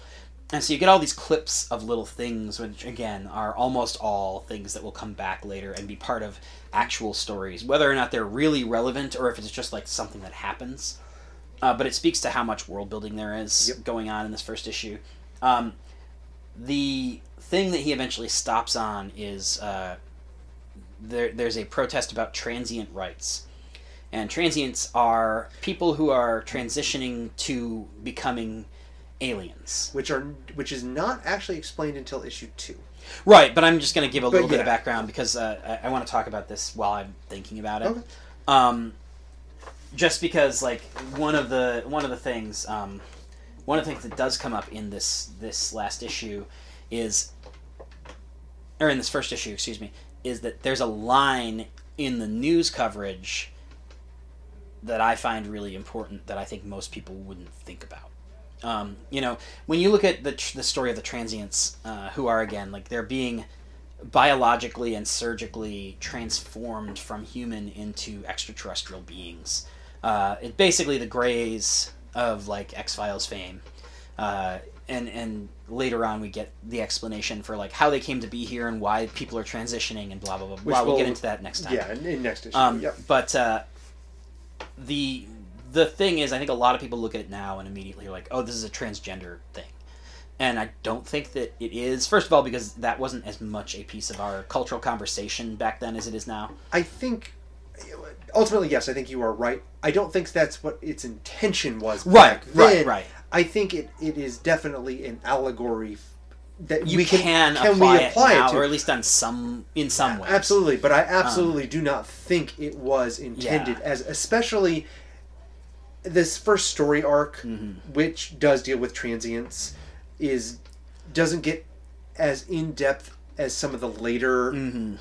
and so you get all these clips of little things which again are almost all things that will come back later and be part of actual stories whether or not they're really relevant or if it's just like something that happens uh, but it speaks to how much world building there is Yep. going on in this first issue um, the thing that he eventually stops on is uh, there, there's a protest about transient rights. And transients are people who are transitioning to becoming aliens. Which are which is not actually explained until issue two. Right, but I'm just going to give a little bit of background because uh, I, I want to talk about this while I'm thinking about it. Okay. Um, just because, like, one of the one of the things, um, one of the things that does come up in this this last issue is, or in this first issue, excuse me, is that there's a line in the news coverage that I find really important that I think most people wouldn't think about. Um, you know, when you look at the, tr- the story of the transients, uh, who are again like they're being biologically and surgically transformed from human into extraterrestrial beings. Uh, it basically the Greys of like X Files fame, uh, and and later on we get the explanation for like how they came to be here and why people are transitioning and blah blah blah. blah. We'll will- get into that next time. Yeah, in, in next issue. Um, yep. But uh, the the thing is, I think a lot of people look at it now and immediately are like, "Oh, this is a transgender thing," and I don't think that it is. First of all, because that wasn't as much a piece of our cultural conversation back then as it is now. I think ultimately, yes, I think you are right. I don't think that's what its intention was. Right, right, right. I think it, it is definitely an allegory that You we can, can, apply, we apply it now, to or at least on some in some way. Absolutely, but I um, absolutely do not think it was intended Yeah. as, especially this first story arc, Mm-hmm. which does deal with transients, is doesn't get as in depth as some of the later Mm-hmm.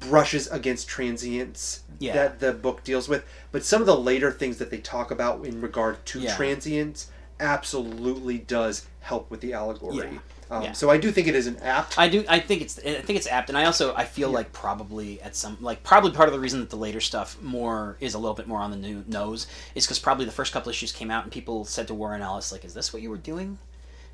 brushes against transients Yeah. that the book deals with. But some of the later things that they talk about in regard to Yeah. transients absolutely does help with the allegory. Yeah. Um, Yeah. So I do think it is an apt. I do. I think it's. I think it's apt, and I also I feel like probably at some like probably part of the reason that the later stuff more is a little bit more on the new nose is because probably the first couple issues came out and people said to Warren Ellis like, "Is this what you were doing?"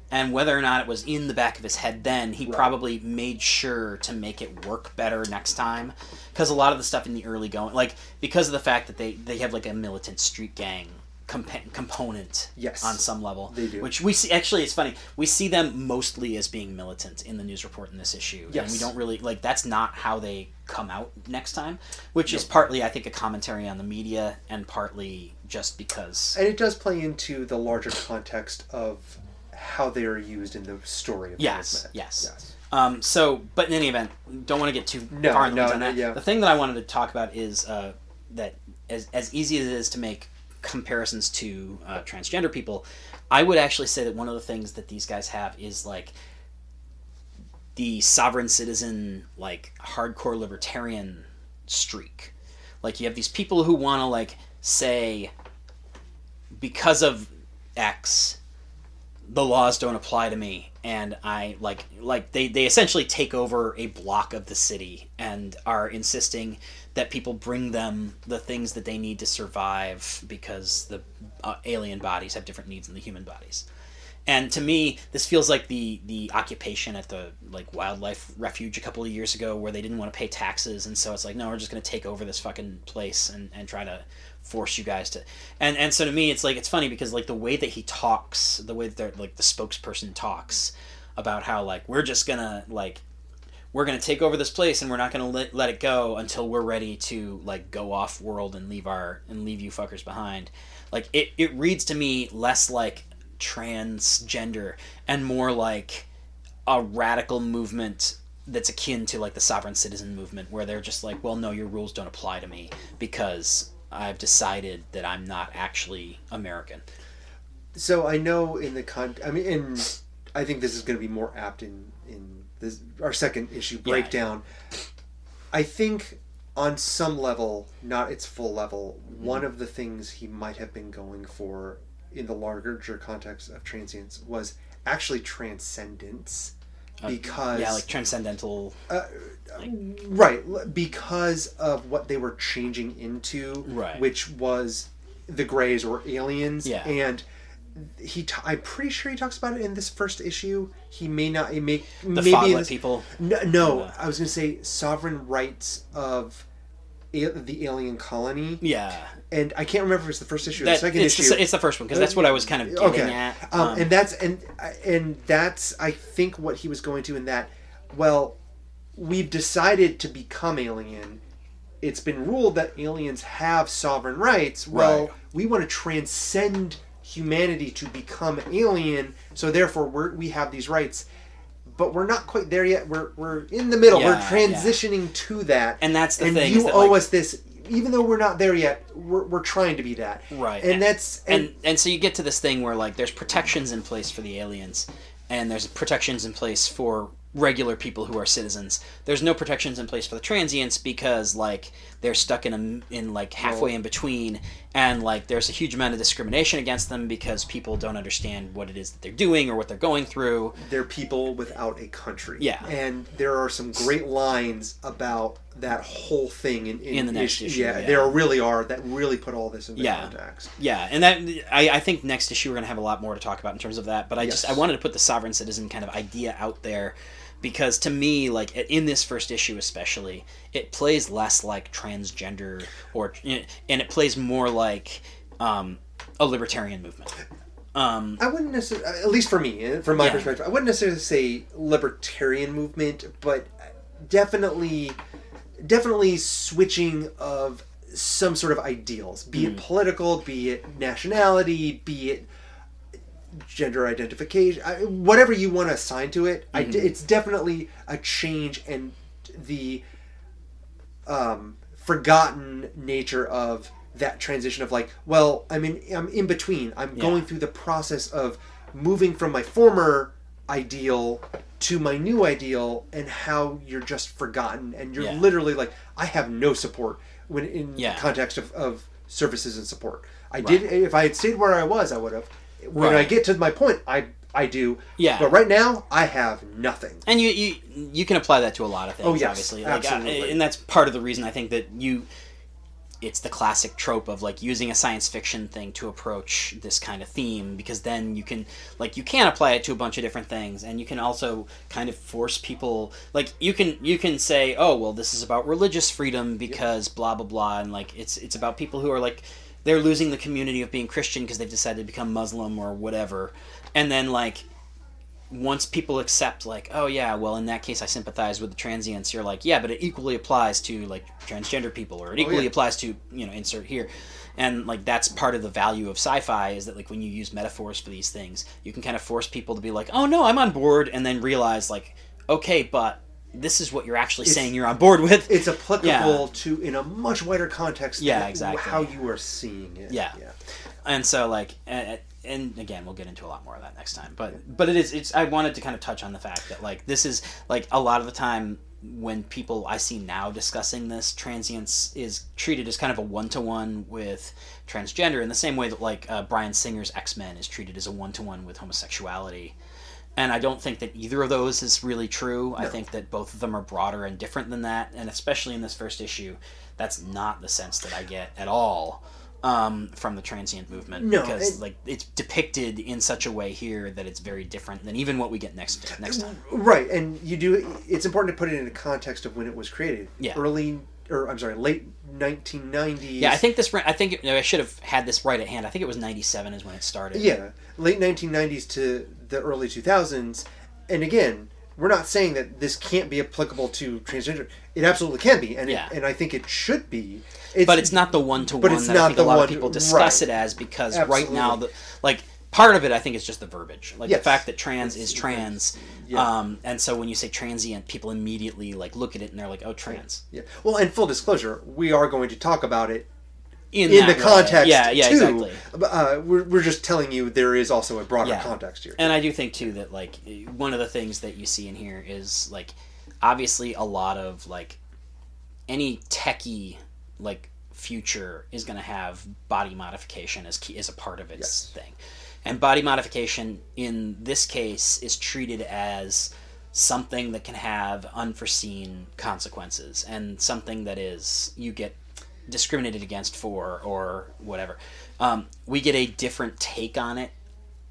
And whether or not it was in the back of his head then, he probably made sure to make it work better next time. Because a lot of the stuff in the early going, like because of the fact that they they have like a militant street gang compa- component Yes. on some level. They do. Which we see actually it's funny. We see them mostly as being militant in the news report in this issue. And we don't really like that's not how they come out next time, which is partly I think a commentary on the media and partly just because And it does play into the larger context of how they are used in the story of Yes, yes. yes. Um, so, but in any event, don't want to get too No, far in the no, weeds on no, that. yeah. The thing that I wanted to talk about is uh, that as as easy as it is to make comparisons to uh, transgender people, I would actually say that one of the things that these guys have is like the sovereign citizen, like hardcore libertarian streak. Like you have these people who want to like say because of X, the laws don't apply to me and i like like they, they essentially take over a block of the city and are insisting that people bring them the things that they need to survive because the uh, alien bodies have different needs than the human bodies. And to me this feels like the the occupation at the like wildlife refuge a couple of years ago where they didn't want to pay taxes and so it's like no we're just going to take over this fucking place and, and try to force you guys to and and so to me it's like it's funny because like the way that he talks the way that like the spokesperson talks about how like we're just gonna like we're gonna take over this place and we're not gonna let, let it go until we're ready to like go off world and leave our and leave you fuckers behind. Like it, it reads to me less like transgender and more like a radical movement that's akin to like the sovereign citizen movement where they're just like well no your rules don't apply to me because i've decided that i'm not actually american. So I know in the con, I mean, in I think this is going to be more apt in this our second issue Yeah. breakdown. I think on some level, not its full level, Mm-hmm. one of the things he might have been going for in the larger context of transience was actually transcendence, because Uh, yeah like transcendental right because of what they were changing into Right. which was the grays or aliens Yeah. and he t- i'm pretty sure he talks about it in this first issue he may not he may the maybe this- people no, no i was going to say sovereign rights of a- the alien colony yeah and i can't remember if it's the first issue or that, the second it's, issue the, it's the first one because that's what i was kind of getting at um, and that's and and that's I think what he was going to in that. Well, we've decided to become alien. It's been ruled that aliens have sovereign rights. Well, Right. we want to transcend humanity to become alien. So therefore, we're, we have these rights. But we're not quite there yet. We're, we're in the middle. we're Yeah, transitioning to that. And that's the and thing, You that, owe like- us this, even though we're not there yet. We're, we're trying to be that. Right. And that's and and so you get to this thing where like there's protections in place for the aliens and there's protections in place for regular people who are citizens there's no protections in place for the transients because like they're stuck in a in like halfway in between and like there's a huge amount of discrimination against them because people don't understand what it is that they're doing or what they're going through they're people without a country. Yeah. And there are some great lines about that whole thing in, In the next issue, Yeah, yeah. there really are that really put all this into Yeah. context. Yeah, and that I, I think next issue we're gonna have a lot more to talk about in terms of that. But I just I wanted to put the sovereign citizen kind of idea out there because to me, like in this first issue especially, it plays less like transgender or and it plays more like um, a libertarian movement. Um, I wouldn't necessarily, at least for me, eh, from my Yeah. perspective, I wouldn't necessarily say libertarian movement, but definitely, definitely switching of some sort of ideals, be Mm. it political, be it nationality, be it gender identification, whatever you want to assign to it. Mm-hmm. d it's definitely a change and the um, forgotten nature of that transition of like, well, I'm in, I'm in between. I'm Yeah. going through the process of moving from my former ideal to my new ideal, and how you're just forgotten, and you're Yeah. literally like, I have no support when in Yeah. context of, of services and support. I did if I had stayed where I was, I would have. When I get to my point, I I do. Yeah. But right now, I have nothing. and you, you you can apply that to a lot of things Oh, yes, obviously like, uh, absolutely. and that's part of the reason i think that you it's the classic trope of like using a science fiction thing to approach this kind of theme because then you can like you can apply it to a bunch of different things and you can also kind of force people like you can you can say oh well this is about religious freedom because blah blah blah and like it's it's about people who are like they're losing the community of being Christian because they've decided to become Muslim or whatever, and then like once people accept like oh yeah well in that case i sympathize with the transients you're like yeah but it equally applies to like transgender people or it oh, equally yeah. applies to you know insert here and like that's part of the value of sci-fi is that like when you use metaphors for these things you can kind of force people to be like oh no i'm on board and then realize like okay but this is what you're actually It's- saying you're on board with It's applicable Yeah. to in a much wider context. Yeah, than exactly. How you are seeing it. Yeah. yeah. and so like and, and again we'll get into a lot more of that next time but but it is it's i wanted to kind of touch on the fact that like this is like a lot of the time when people i see now discussing this transience is treated as kind of a one-to-one with transgender in the same way that like uh, bryan singer's x-men is treated as a one-to-one with homosexuality and i don't think that either of those is really true i think that both of them are broader and different than that and especially in this first issue that's not the sense that i get at all um, from the transient movement No, because and- like it's depicted in such a way here that it's very different than even what we get next next time. Right, and you do. It's important to put it in the context of when it was created. Yeah. Early, or I'm sorry, late 1990s. Yeah, I think this. I think it, I should have had this right at hand. I think it was '97 is when it started. Yeah, late 1990s to the early 2000s, and again, we're not saying that this can't be applicable to transgender. It absolutely can be, and Yeah. it, and I think it should be. It's, but it's not the one to one that I not think a the lot one of people discuss right. it as because right now the like part of it I think is just the verbiage, like the fact that trans It's- is trans. Yeah. Um, and so when you say transient, people immediately like look at it and they're like, "Oh, trans." Yeah. Well, and full disclosure, we are going to talk about it In, in the way. context yeah, yeah, too. exactly. Uh, we're, we're just telling you there is also a broader Yeah. context here. And I do think too that like one of the things that you see in here is like obviously a lot of like any techie like future is going to have body modification as key as a part of its Yes. thing. And body modification in this case is treated as something that can have unforeseen consequences and something that is you get discriminated against for or whatever. Um, we get a different take on it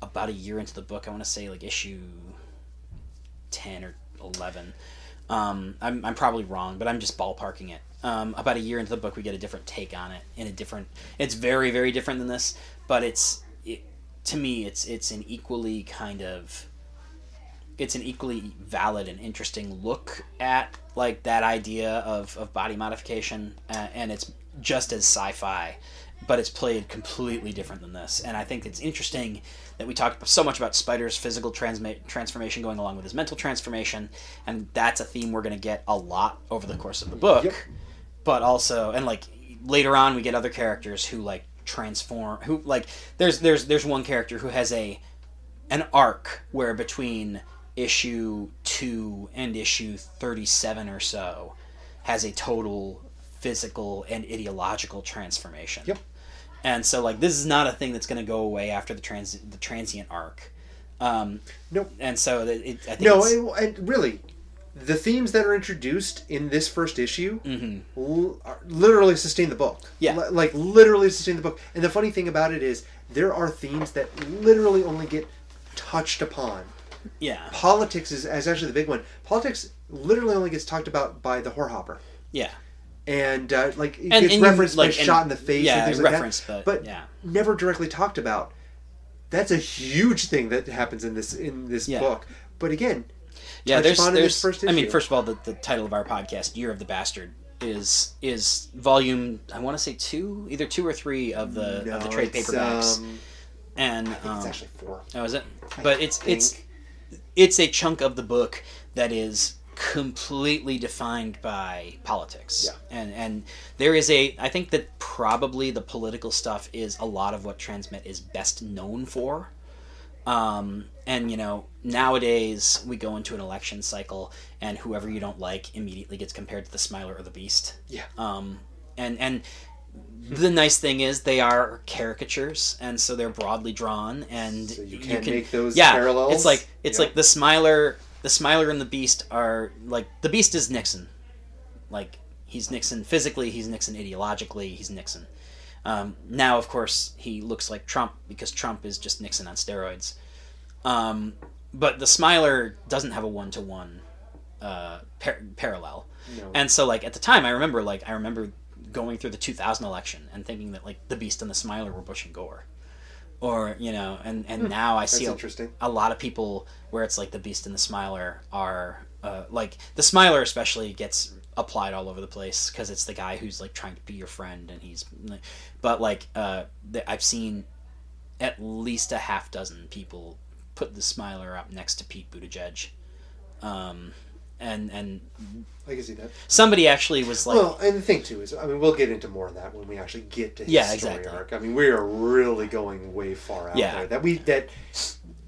about a year into the book. I want to say like issue ten or eleven. Um, I'm, I'm probably wrong, but I'm just ballparking it. Um, about a year into the book, we get a different take on it in a different. It's very very different than this, but it's it, to me it's it's an equally kind of it's an equally valid and interesting look at like that idea of, of body modification uh, and it's just as sci-fi but it's played completely different than this and i think it's interesting that we talked so much about spider's physical transma- transformation going along with his mental transformation and that's a theme we're going to get a lot over the course of the book Yep. but also and like later on we get other characters who like transform who like there's there's there's one character who has a an arc where between issue 2 and issue 37 or so has a total physical and ideological transformation. Yep. And so like this is not a thing that's going to go away after the trans the transient arc. Um Nope. and so that it, I think No, and, and really, the themes that are introduced in this first issue l- are- literally sustain the book. Mm-hmm. Yeah. Li- like literally sustain the book. And the funny thing about it is, there are themes that literally only get touched upon. yeah. Politics is, is actually the big one. Politics literally only gets talked about by the whorehopper. Yeah. And uh, like it And- gets and you- referenced like, by shot in the face yeah, and things like that. but- yeah. never directly talked about. That's a huge thing that happens in this in this Yeah. book. But again, Yeah, there's there's first I mean, first of all, the, the title of our podcast, Year of the Bastard, is is volume I want to say two, either two or three of the of the trade paperbacks, um, and I think um, it's actually four. oh, is it? But it's think. it's it's a chunk of the book that is completely defined by politics. Yeah. And and there is a I think that probably the political stuff is a lot of what Transmet is best known for. Um, and you know, nowadays we go into an election cycle, and whoever you don't like immediately gets compared to the Smiler or the Beast. Yeah. Um, and and the nice thing is they are caricatures, and so they're broadly drawn, and So you can't make those yeah, parallels? It's like it's Yeah. like the Smiler, the Smiler and the Beast are like the Beast is Nixon, like he's Nixon physically, he's Nixon ideologically, he's Nixon. Um, now, of course, he looks like Trump because Trump is just Nixon on steroids. Um, but the Smiler doesn't have a one to one parallel. No. And so, like at the time, I remember, like I remember going through the 2000 election and thinking that like the Beast and the Smiler were Bush and Gore, or you know, and and now I see a, a lot of people where it's like the Beast and the Smiler are uh, like the Smiler especially gets applied all over the place because it's the guy who's like trying to be your friend and he's but like uh, I've seen at least a half dozen people put the Smiler up next to Pete Buttigieg. Um, and and I can see that. somebody actually was like, well, and the thing too is, I mean, we'll get into more of that when we actually get to his Yeah, story exactly. arc. I mean, we are really going way far out Yeah. there. That we that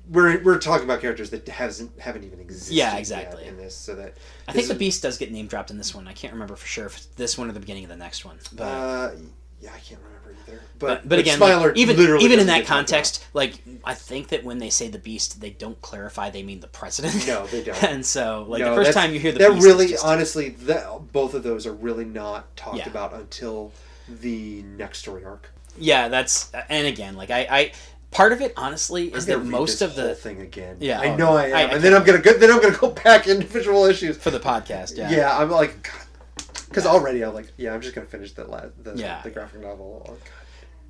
we're we're talking about characters that hasn't haven't even existed. Yeah, yet exactly. in this, so that I think the is- Beast does get name dropped in this one. I can't remember for sure if it's this one or the beginning of the next one. But Uh, yeah, I can't remember either. but, But but, again, Smiler like, even even in that context, like I think that when they say the Beast, they don't clarify they mean the president. No, they don't. and so, like No, the first time you hear the that Beast, really just- honestly that both of those are really not talked Yeah. about until the next story arc. yeah, that's and again, like I, I part of it honestly is that most of whole the thing again. Yeah, I know I am, I- I and then I'm gonna go. Then I'm gonna go back into visual issues. for the podcast, yeah, Yeah, I'm like, because already I'm like, yeah, I'm just gonna finish the la- the, Yeah. the graphic novel.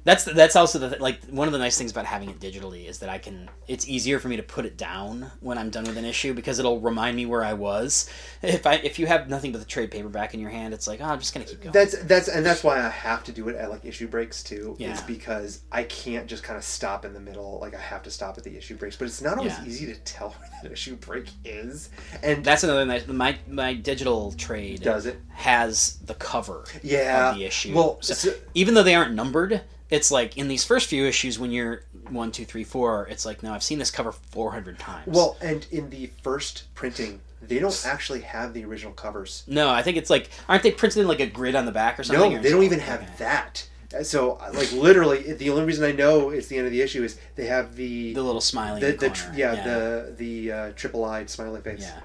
That's that's also the like one of the nice things about having it digitally is that I can it's easier for me to put it down when I'm done with an issue because it'll remind me where I was. If I if you have nothing but the trade paperback in your hand, it's like oh, I'm just gonna keep going. That's that's and that's why I have to do it at like issue breaks too. Yeah. Is because I can't just kind of stop in the middle. Like I have to stop at the issue breaks, but it's not always Yeah. easy to tell where that issue break is. And That's another nice. My my digital trade does it? has the cover Yeah. of the issue. Well, So- so- even though they aren't numbered, it's like in these first few issues when you're one, two, three, four. It's like no, I've seen this cover four hundred times. Well, and in the first printing, they don't actually have the original covers. no, I think it's like aren't they printed in like a grid on the back or something? No, they don't even okay. have that. So, like, literally, the only reason I know it's the end of the issue is they have the the little smiling. the, the the tr- corner. yeah, the the uh, triple-eyed smiley face. Yeah.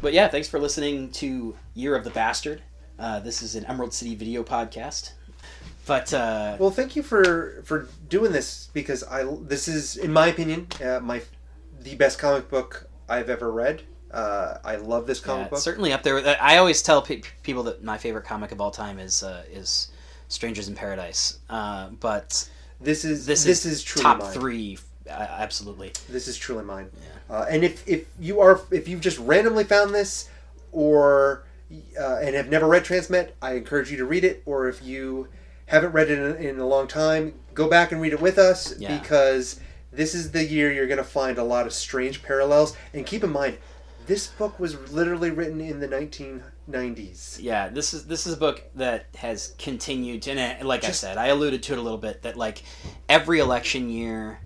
But yeah, thanks for listening to Year of the Bastard. Uh, this is an Emerald City video podcast. But uh, Well, thank you for for doing this because I this is, in my opinion, uh, my the best comic book I've ever read. Uh, I love this comic it's book. certainly up there. I always tell pe- people that my favorite comic of all time is uh, is Strangers in Paradise. Uh, but This is this, this, is, is, truly top mine. three. Uh, absolutely. This is truly mine. Uh, and if, if you are if you've just randomly found this or uh, and have never read Transmet, I encourage you to read it. Or if you haven't read it in, in a long time, go back and read it with us Yeah. because this is the year you're going to find a lot of strange parallels. And keep in mind, this book was literally written in the 1990s. Yeah, this is this is a book that has continued to, and like Just- I said, I alluded to it a little bit that like every election year,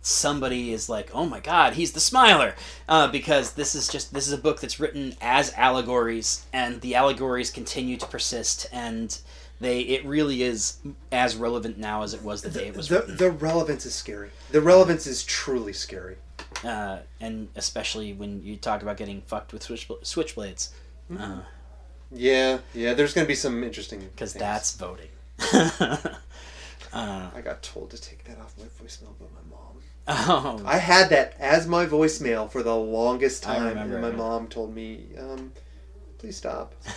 somebody is like, "Oh my God, he's the Smiler," uh, because this is just this is a book that's written as allegories, and the allegories continue to persist, and they it really is as relevant now as it was the day it was The, written, the relevance is scary. The relevance is truly scary. uh, and especially when you talk about getting fucked with switch, switchblades, Mm-hmm. Yeah, yeah. There's going to be some interesting because that's voting. uh, I got told to take that off my voicemail by my mom. oh, I had that as my voicemail for the longest time, and my mom told me, um, "Please stop."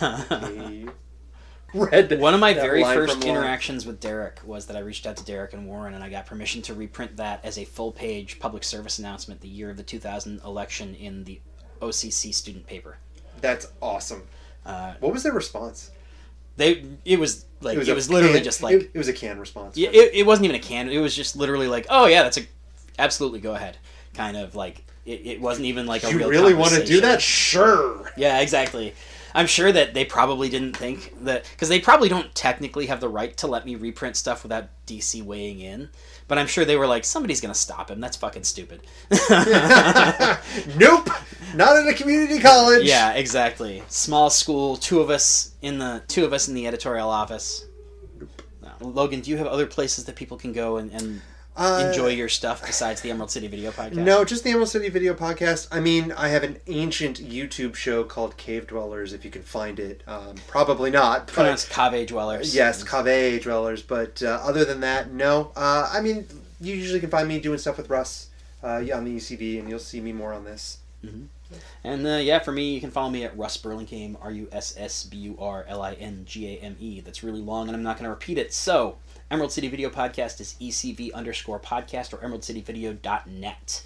Read One of my very first interactions with Darick was that I reached out to Darick and Warren and I got permission to reprint that as a full page public service announcement the year of the 2000 election in the OCC student paper. That's awesome. Uh, What was their response? they it was like it was, a literally can- just like it, it was a canned response. yeah, it, it wasn't even a can it was just literally like oh yeah that's a absolutely go ahead kind of like it, it wasn't even like a you real really want to do that? Sure. Yeah, exactly. I'm sure that they probably didn't think that because they probably don't technically have the right to let me reprint stuff without DC weighing in. But I'm sure they were like, somebody's gonna stop him. That's fucking stupid. nope. Not at a community college. yeah, exactly. Small school, two of us in the two of us in the editorial office. Uh, Logan, do you have other places that people can go and, and Uh, enjoy your stuff besides the Emerald City Video Podcast? No, just the Emerald City Video Podcast. I mean, I have an ancient YouTube show called Cave Dwellers. If you can find it, um, probably not. But pronounced Cave Dwellers. yes, Cave Dwellers. But uh, other than that, no. Uh, I mean, you usually can find me doing stuff with Russ uh, on the UCV, and you'll see me more on this. And uh, yeah, for me, you can follow me at Russ Burlingame, R U S S B U R L I N G A M E. That's really long, and I'm not going to repeat it. So, Emerald City Video Podcast is ECV underscore podcast or emeraldcityvideo.net.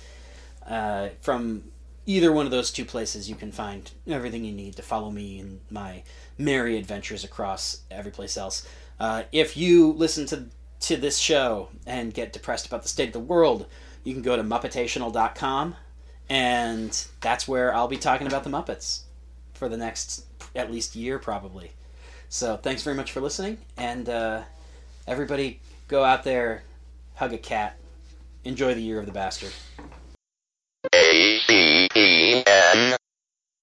Uh, from either one of those two places, you can find everything you need to follow me in my merry adventures across every place else. Uh, if you listen to to this show and get depressed about the state of the world, you can go to muppetational.com and that's where I'll be talking about the Muppets for the next at least year, probably. So thanks very much for listening, and uh, Everybody, go out there, hug a cat, enjoy the year of the bastard. A C E N